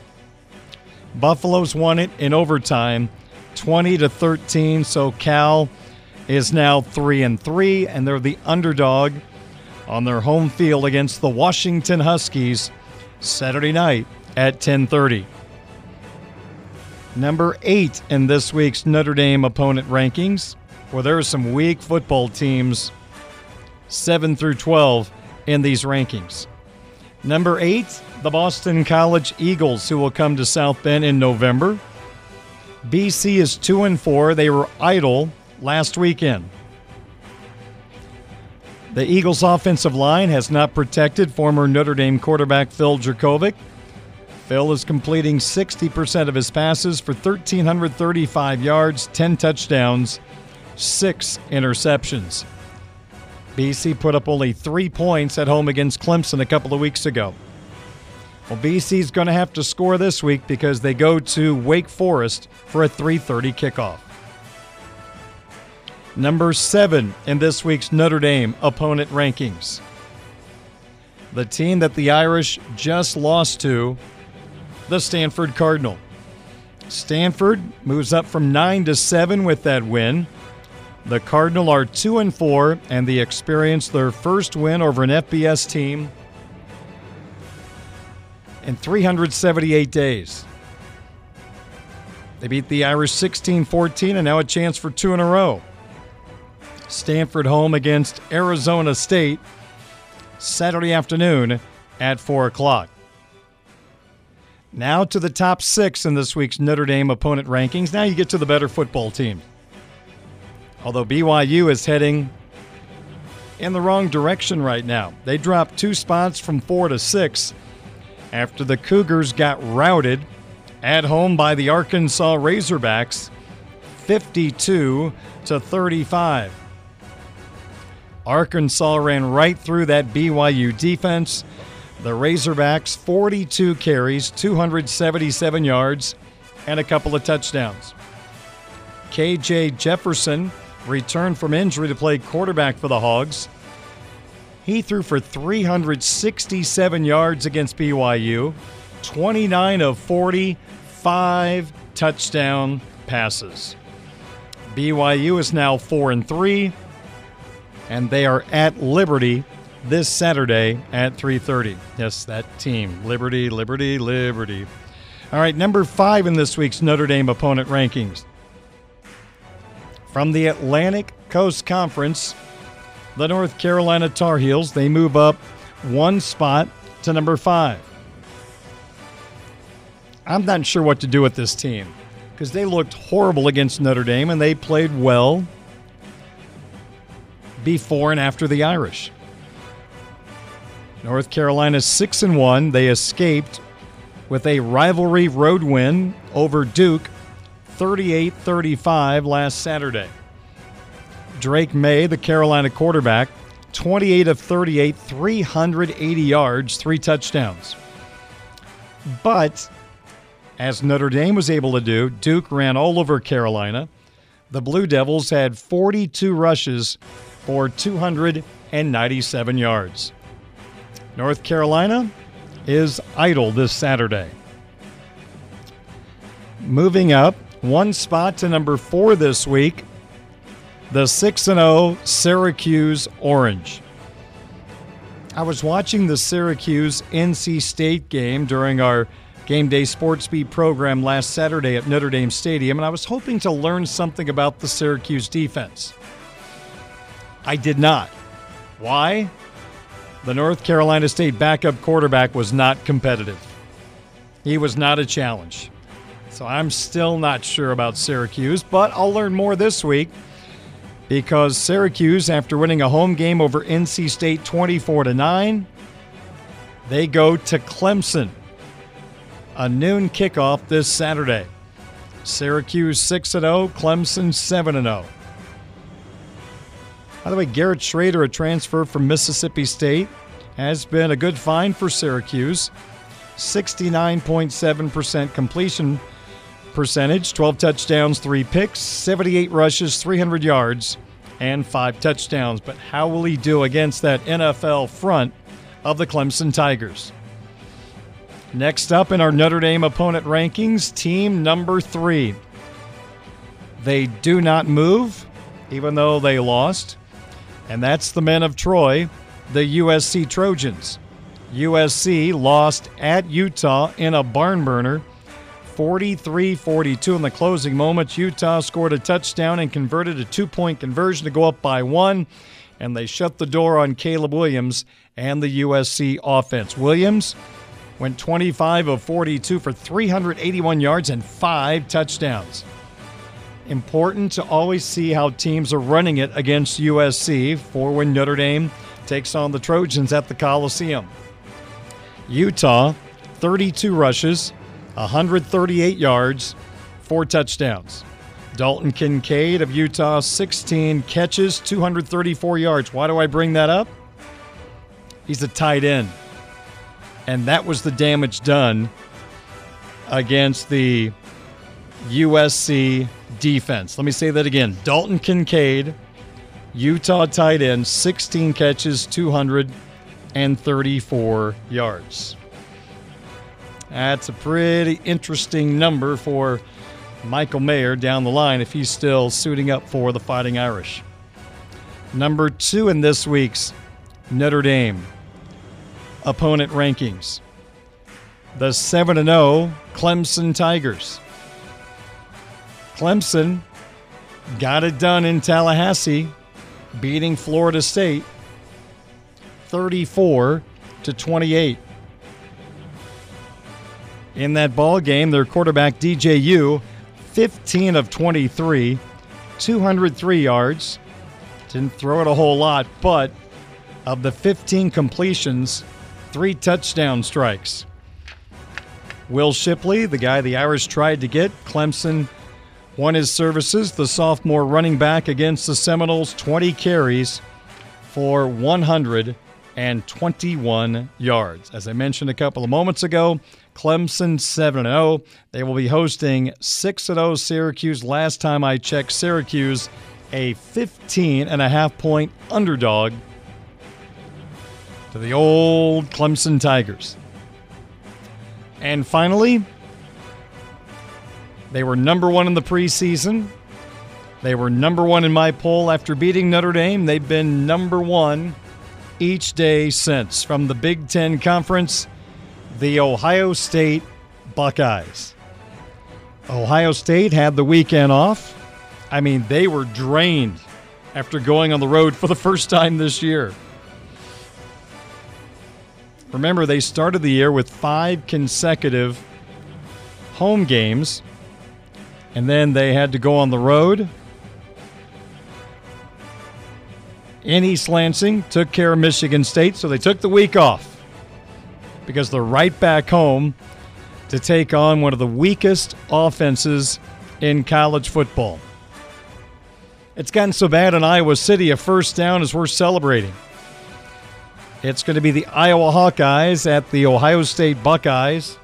Buffaloes won it in overtime, 20 to 13. So Cal is now 3 and 3 and they're the underdog on their home field against the Washington Huskies Saturday night at 10:30. Number 8 in this week's Notre Dame opponent rankings, Well, there are some weak football teams, 7 through 12, in these rankings. Number 8, the Boston College Eagles, who will come to South Bend in November. BC is 2 and 4. They were idle last weekend. The Eagles' offensive line has not protected former Notre Dame quarterback Phil Jurkovec. Phil is completing 60% of his passes for 1,335 yards, 10 touchdowns, 6 interceptions. BC put up only three points at home against Clemson a couple of weeks ago. Well, BC's going to have to score this week because they go to Wake Forest for a 3:30 kickoff. Number 7 in this week's Notre Dame opponent rankings. The team that the Irish just lost to, the Stanford Cardinal. Stanford moves up from 9 to 7 with that win. The Cardinal are 2 and 4 and they experienced their first win over an FBS team in 378 days. They beat the Irish 16 14 and now a chance for two in a row. Stanford home against Arizona State Saturday afternoon at 4 o'clock. Now to the top six in this week's Notre Dame opponent rankings. Now you get to the better football team. Although BYU is heading in the wrong direction right now. They dropped two spots from four to six after the Cougars got routed at home by the Arkansas Razorbacks 52 to 35. Arkansas ran right through that BYU defense. The Razorbacks 42 carries, 277 yards, and a couple of touchdowns. KJ Jefferson returned from injury to play quarterback for the Hogs. He threw for 367 yards against BYU, 29 of 45 touchdown passes. BYU is now 4 and 3 and they are at Liberty this Saturday at 3:30. Yes, that team, Liberty, Liberty, Liberty. All right, number 5 in this week's Notre Dame opponent rankings. From the Atlantic Coast Conference, the North Carolina Tar Heels, they move up one spot to number 5. I'm not sure what to do with this team because they looked horrible against Notre Dame and they played well before and after the Irish. North Carolina 6 and 1, they escaped with a rivalry road win over Duke 38-35 last Saturday. Drake Maye, the Carolina quarterback, 28 of 38, 380 yards, 3 touchdowns. But as Notre Dame was able to do, Duke ran all over Carolina. The Blue Devils had 42 rushes for 297 yards. North Carolina is idle this Saturday. Moving up one spot to number four this week, the 6 0 Syracuse Orange. I was watching the Syracuse NC State game during our Game Day Sports Beat program last Saturday at Notre Dame Stadium, and I was hoping to learn something about the Syracuse defense. I did not. Why? The North Carolina State backup quarterback was not competitive. He was not a challenge. So I'm still not sure about Syracuse, but I'll learn more this week because Syracuse, after winning a home game over NC State 24 to 9, they go to Clemson. A noon kickoff this Saturday. Syracuse 6 0, Clemson 7 0. By the way, Garrett Shrader, a transfer from Mississippi State, has been a good find for Syracuse. 69.7% completion percentage, 12 touchdowns, 3 picks, 78 rushes, 300 yards, and 5 touchdowns. But how will he do against that NFL front of the Clemson Tigers? Next up in our Notre Dame opponent rankings, team number 3. They do not move, even though they lost and that's the men of Troy, the USC Trojans. USC lost at Utah in a barn burner 43 42 in the closing moments. Utah scored a touchdown and converted a two point conversion to go up by one, and they shut the door on Caleb Williams and the USC offense. Williams went 25 of 42 for 381 yards and five touchdowns. Important to always see how teams are running it against USC for when Notre Dame takes on the Trojans at the Coliseum. Utah, 32 rushes, 138 yards, four touchdowns. Dalton Kincaid of Utah, 16 catches, 234 yards. Why do I bring that up? He's a tight end. And that was the damage done against the USC defense. Let me say that again. Dalton Kincaid, Utah tight end, 16 catches, 234 yards. That's a pretty interesting number for Michael Mayer down the line if he's still suiting up for the Fighting Irish. Number two in this week's Notre Dame opponent rankings the 7 0 Clemson Tigers. Clemson got it done in Tallahassee, beating Florida State 34 to 28. In that ball game, their quarterback DJU, 15 of 23, 203 yards. Didn't throw it a whole lot, but of the 15 completions, three touchdown strikes. Will Shipley, the guy the Irish tried to get, Clemson won his services. The sophomore running back against the Seminoles, 20 carries for 121 yards. As I mentioned a couple of moments ago, Clemson 7 0. They will be hosting 6 0 Syracuse. Last time I checked, Syracuse a 15 and a half point underdog to the old Clemson Tigers. And finally, they were number one in the preseason. They were number one in my poll after beating Notre Dame. They've been number one each day since. From the Big Ten Conference, the Ohio State Buckeyes. Ohio State had the weekend off. I mean, they were drained after going on the road for the first time this year. Remember, they started the year with five consecutive home games, and then they had to go on the road. In East Lansing, took care of Michigan State, so they took the week off because they're right back home to take on one of the weakest offenses in college football. It's gotten so bad in Iowa City, a first down is worth celebrating. It's going to be the Iowa Hawkeyes at the Ohio State Buckeyes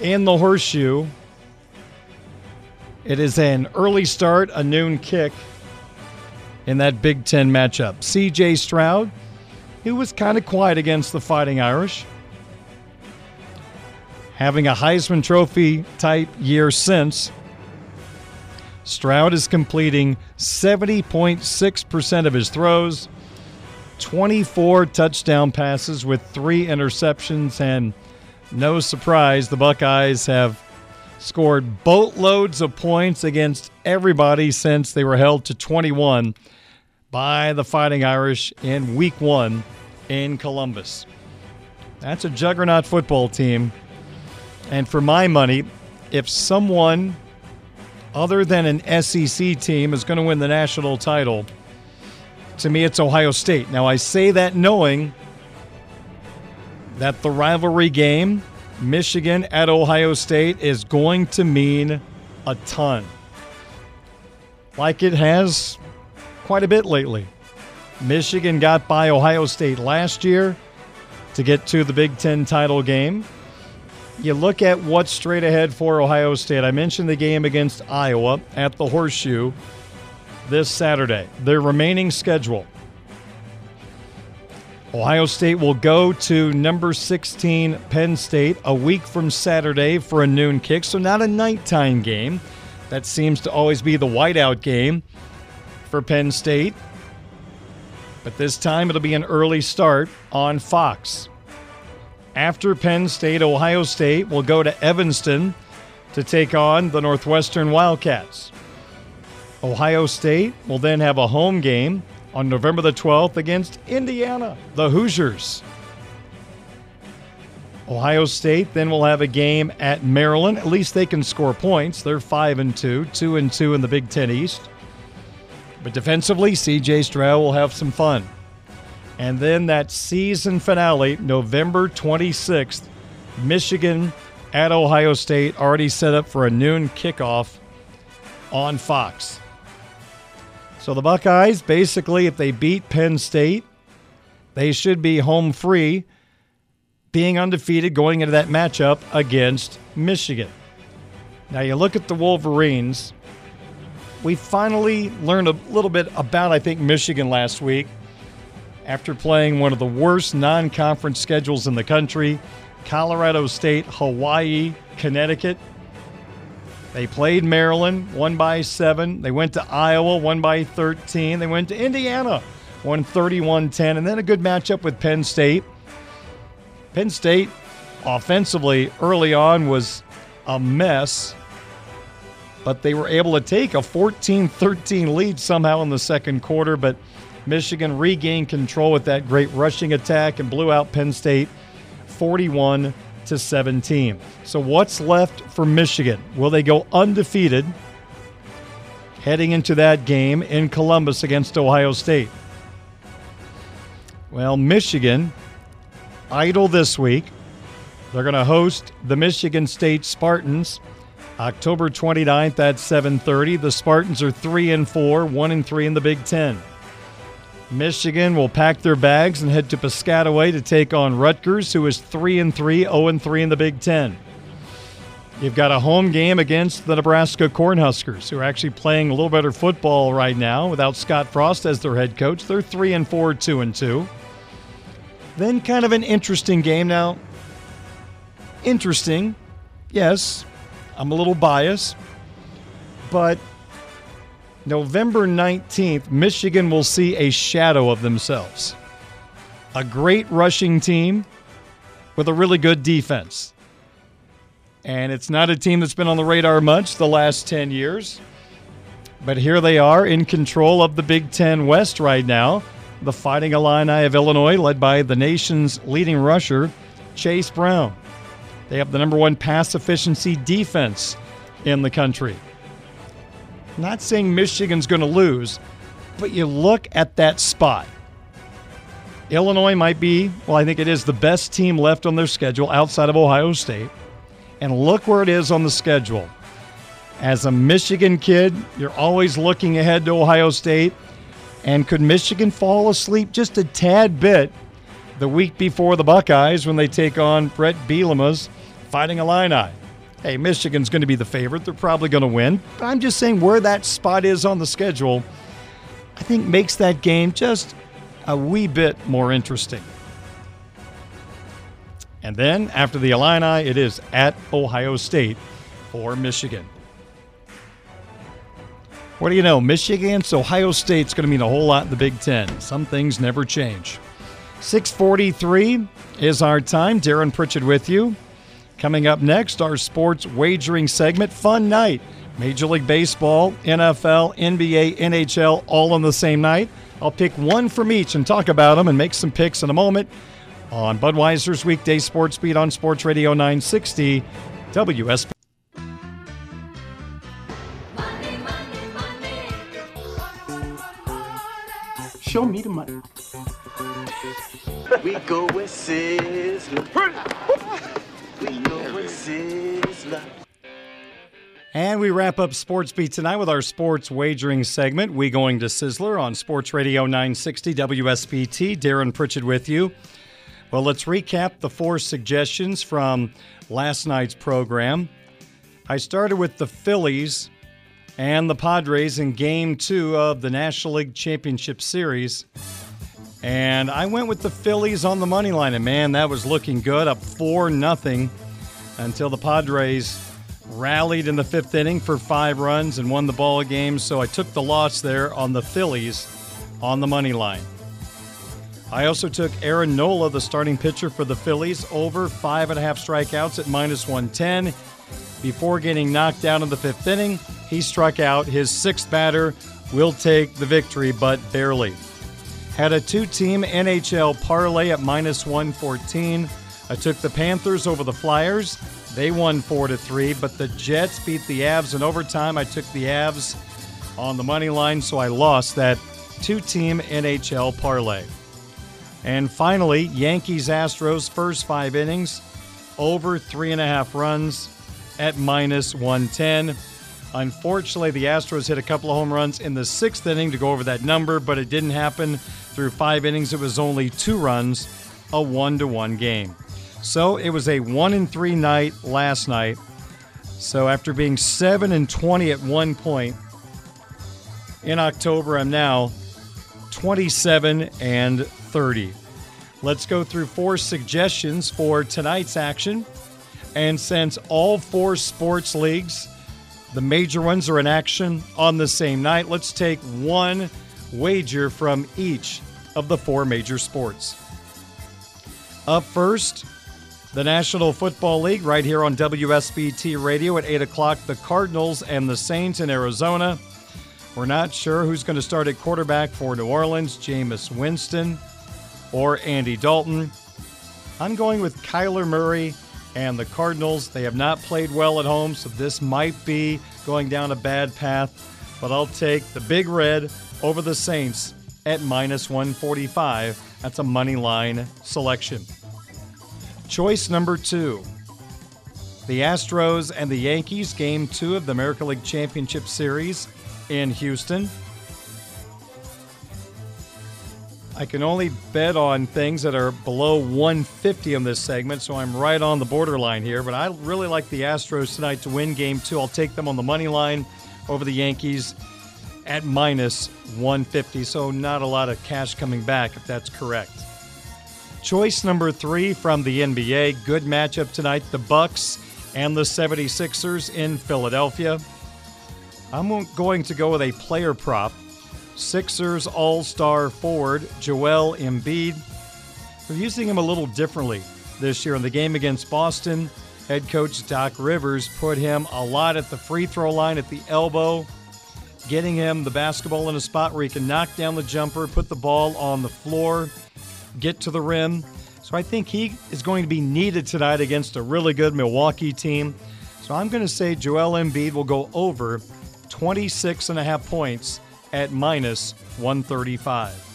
in the horseshoe. It is an early start, a noon kick in that Big Ten matchup. CJ Stroud, who was kind of quiet against the Fighting Irish, having a Heisman Trophy type year since. Stroud is completing 70.6% of his throws 24 touchdown passes with three interceptions, and no surprise, the Buckeyes have scored boatloads of points against everybody since they were held to 21 by the Fighting Irish in week one in Columbus. That's a juggernaut football team. And for my money, if someone other than an SEC team is going to win the national title, to me, it's Ohio State. Now, I say that knowing that the rivalry game, Michigan at Ohio State, is going to mean a ton. Like it has quite a bit lately. Michigan got by Ohio State last year to get to the Big Ten title game. You look at what's straight ahead for Ohio State. I mentioned the game against Iowa at the Horseshoe this Saturday. Their remaining schedule Ohio State will go to number 16 Penn State a week from Saturday for a noon kick, so not a nighttime game. That seems to always be the whiteout game for Penn State. But this time it'll be an early start on Fox. After Penn State, Ohio State will go to Evanston to take on the Northwestern Wildcats. Ohio State will then have a home game on November the 12th against Indiana, the Hoosiers. Ohio State then will have a game at Maryland. At least they can score points. They're 5 and 2, 2 and 2 in the Big 10 East. But defensively, CJ Stroud will have some fun. And then that season finale, November 26th, Michigan at Ohio State, already set up for a noon kickoff on Fox. So the Buckeyes, basically, if they beat Penn State, they should be home free, being undefeated going into that matchup against Michigan. Now you look at the Wolverines. We finally learned a little bit about, I think, Michigan last week after playing one of the worst non conference schedules in the country Colorado State, Hawaii, Connecticut. They played Maryland, won by seven. They went to Iowa, won by 13. They went to Indiana, won 31 10. And then a good matchup with Penn State. Penn State, offensively, early on was a mess, but they were able to take a 14 13 lead somehow in the second quarter. But Michigan regained control with that great rushing attack and blew out Penn State 41 to 17. So what's left for Michigan? Will they go undefeated heading into that game in Columbus against Ohio State? Well, Michigan idle this week. They're going to host the Michigan State Spartans October 29th at 7:30. The Spartans are 3 and 4, 1 and 3 in the Big 10. Michigan will pack their bags and head to Piscataway to take on Rutgers, who is 3 and 3, 0 and 3 in the Big 10. You've got a home game against the Nebraska Cornhuskers, who are actually playing a little better football right now without Scott Frost as their head coach. They're 3 and 4, 2 and 2. Then kind of an interesting game now. Interesting. Yes, I'm a little biased, but November 19th, Michigan will see a shadow of themselves. A great rushing team with a really good defense. And it's not a team that's been on the radar much the last 10 years. But here they are in control of the Big Ten West right now. The Fighting Illini of Illinois, led by the nation's leading rusher, Chase Brown. They have the number one pass efficiency defense in the country. Not saying Michigan's going to lose, but you look at that spot. Illinois might be, well, I think it is the best team left on their schedule outside of Ohio State. And look where it is on the schedule. As a Michigan kid, you're always looking ahead to Ohio State. And could Michigan fall asleep just a tad bit the week before the Buckeyes when they take on Bret Bielema's Fighting Illini? Hey, Michigan's going to be the favorite. They're probably going to win. But I'm just saying where that spot is on the schedule, I think makes that game just a wee bit more interesting. And then after the Illini, it is at Ohio State for Michigan. What do you know? Michigan's Ohio State's going to mean a whole lot in the Big Ten. Some things never change. 643 is our time. Darin Pritchett with you. Coming up next, our sports wagering segment. Fun night. Major League Baseball, NFL, NBA, NHL, all on the same night. I'll pick one from each and talk about them and make some picks in a moment on Budweiser's weekday sports beat on Sports Radio 960 WSB. Show me the money. we go with Sizzler. And we wrap up Sports Beat tonight with our sports wagering segment. We going to Sizzler on Sports Radio 960 WSBT. Darin Pritchett with you. Well, let's recap the four suggestions from last night's program. I started with the Phillies and the Padres in game two of the National League Championship Series. And I went with the Phillies on the money line, and man, that was looking good, up 4 nothing until the Padres rallied in the fifth inning for five runs and won the ball game. So I took the loss there on the Phillies on the money line. I also took Aaron Nola, the starting pitcher for the Phillies, over five and a half strikeouts at minus 110. Before getting knocked out in the fifth inning, he struck out. His sixth batter will take the victory, but barely. Had a two team NHL parlay at minus 114. I took the Panthers over the Flyers. They won 4 to 3, but the Jets beat the Avs in overtime. I took the Avs on the money line, so I lost that two team NHL parlay. And finally, Yankees Astros first five innings, over three and a half runs at minus 110. Unfortunately, the Astros hit a couple of home runs in the sixth inning to go over that number, but it didn't happen. Through five innings, it was only two runs, a one to one game. So it was a one and three night last night. So after being seven and 20 at one point in October, I'm now 27 and 30. Let's go through four suggestions for tonight's action. And since all four sports leagues, the major ones are in action on the same night, let's take one wager from each of the four major sports. Up first, the National Football League, right here on WSBT Radio at 8 o'clock. The Cardinals and the Saints in Arizona. We're not sure who's going to start at quarterback for New Orleans, Jameis Winston or Andy Dalton. I'm going with Kyler Murray and the Cardinals. They have not played well at home, so this might be going down a bad path. But I'll take the Big Red over the Saints at minus 145. That's a money line selection. Choice number two the Astros and the Yankees, game two of the American League Championship Series in Houston. I can only bet on things that are below 150 in this segment, so I'm right on the borderline here. But I really like the Astros tonight to win game two. I'll take them on the money line over the Yankees at minus 150, so not a lot of cash coming back if that's correct. Choice number three from the NBA. Good matchup tonight. The Bucks and the 76ers in Philadelphia. I'm going to go with a player prop Sixers All Star forward Joel Embiid. We're using him a little differently this year in the game against Boston. Head coach Doc Rivers put him a lot at the free throw line at the elbow, getting him the basketball in a spot where he can knock down the jumper, put the ball on the floor, get to the rim. So I think he is going to be needed tonight against a really good Milwaukee team. So I'm going to say Joel Embiid will go over 26 and a half points at minus 135.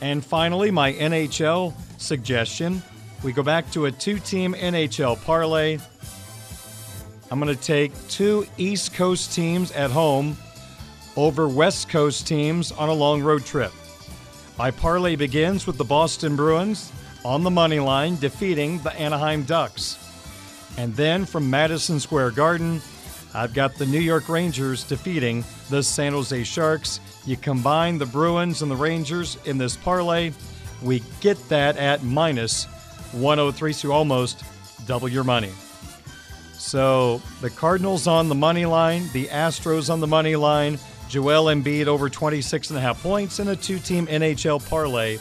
And finally, my NHL suggestion. We go back to a two team NHL parlay. I'm going to take two East Coast teams at home over West Coast teams on a long road trip. My parlay begins with the Boston Bruins on the money line defeating the Anaheim Ducks. And then from Madison Square Garden, I've got the New York Rangers defeating the San Jose Sharks. You combine the Bruins and the Rangers in this parlay, we get that at minus 103, so almost double your money. So the Cardinals on the money line, the Astros on the money line, Joel Embiid over 26 and a half points in a two-team NHL parlay,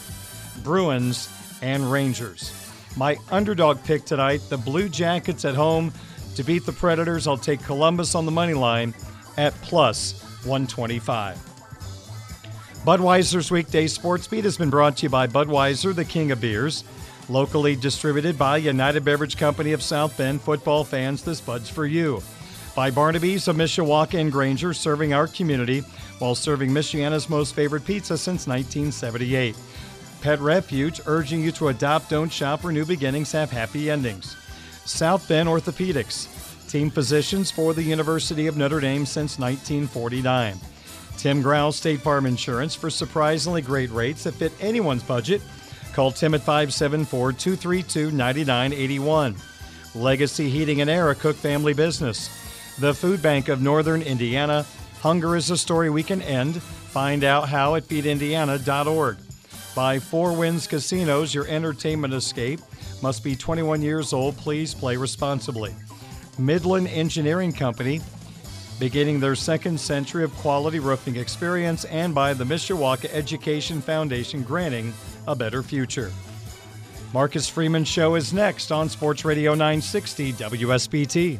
Bruins and Rangers. My underdog pick tonight, the Blue Jackets at home to beat the Predators, I'll take Columbus on the money line at plus 125. Budweiser's weekday sports beat has been brought to you by Budweiser, the king of beers. Locally distributed by United Beverage Company of South Bend. Football fans, this Bud's for you. By Barnaby's of Mishawaka and Granger, serving our community while serving Michiana's most favorite pizza since 1978. Pet Refuge, urging you to adopt, don't shop, or new beginnings have happy endings. South Bend Orthopedics, team physicians for the University of Notre Dame since 1949. Tim Growl State Farm Insurance for surprisingly great rates that fit anyone's budget. Call Tim at 574 232 9981. Legacy Heating and Air, a Cook family business. The Food Bank of Northern Indiana. Hunger is a story we can end. Find out how at feedindiana.org. By Four Winds Casinos, your entertainment escape. Must be 21 years old. Please play responsibly. Midland Engineering Company, beginning their second century of quality roofing experience, and by the Mishawaka Education Foundation, granting a better future. Marcus Freeman Show is next on Sports Radio 960 WSBT.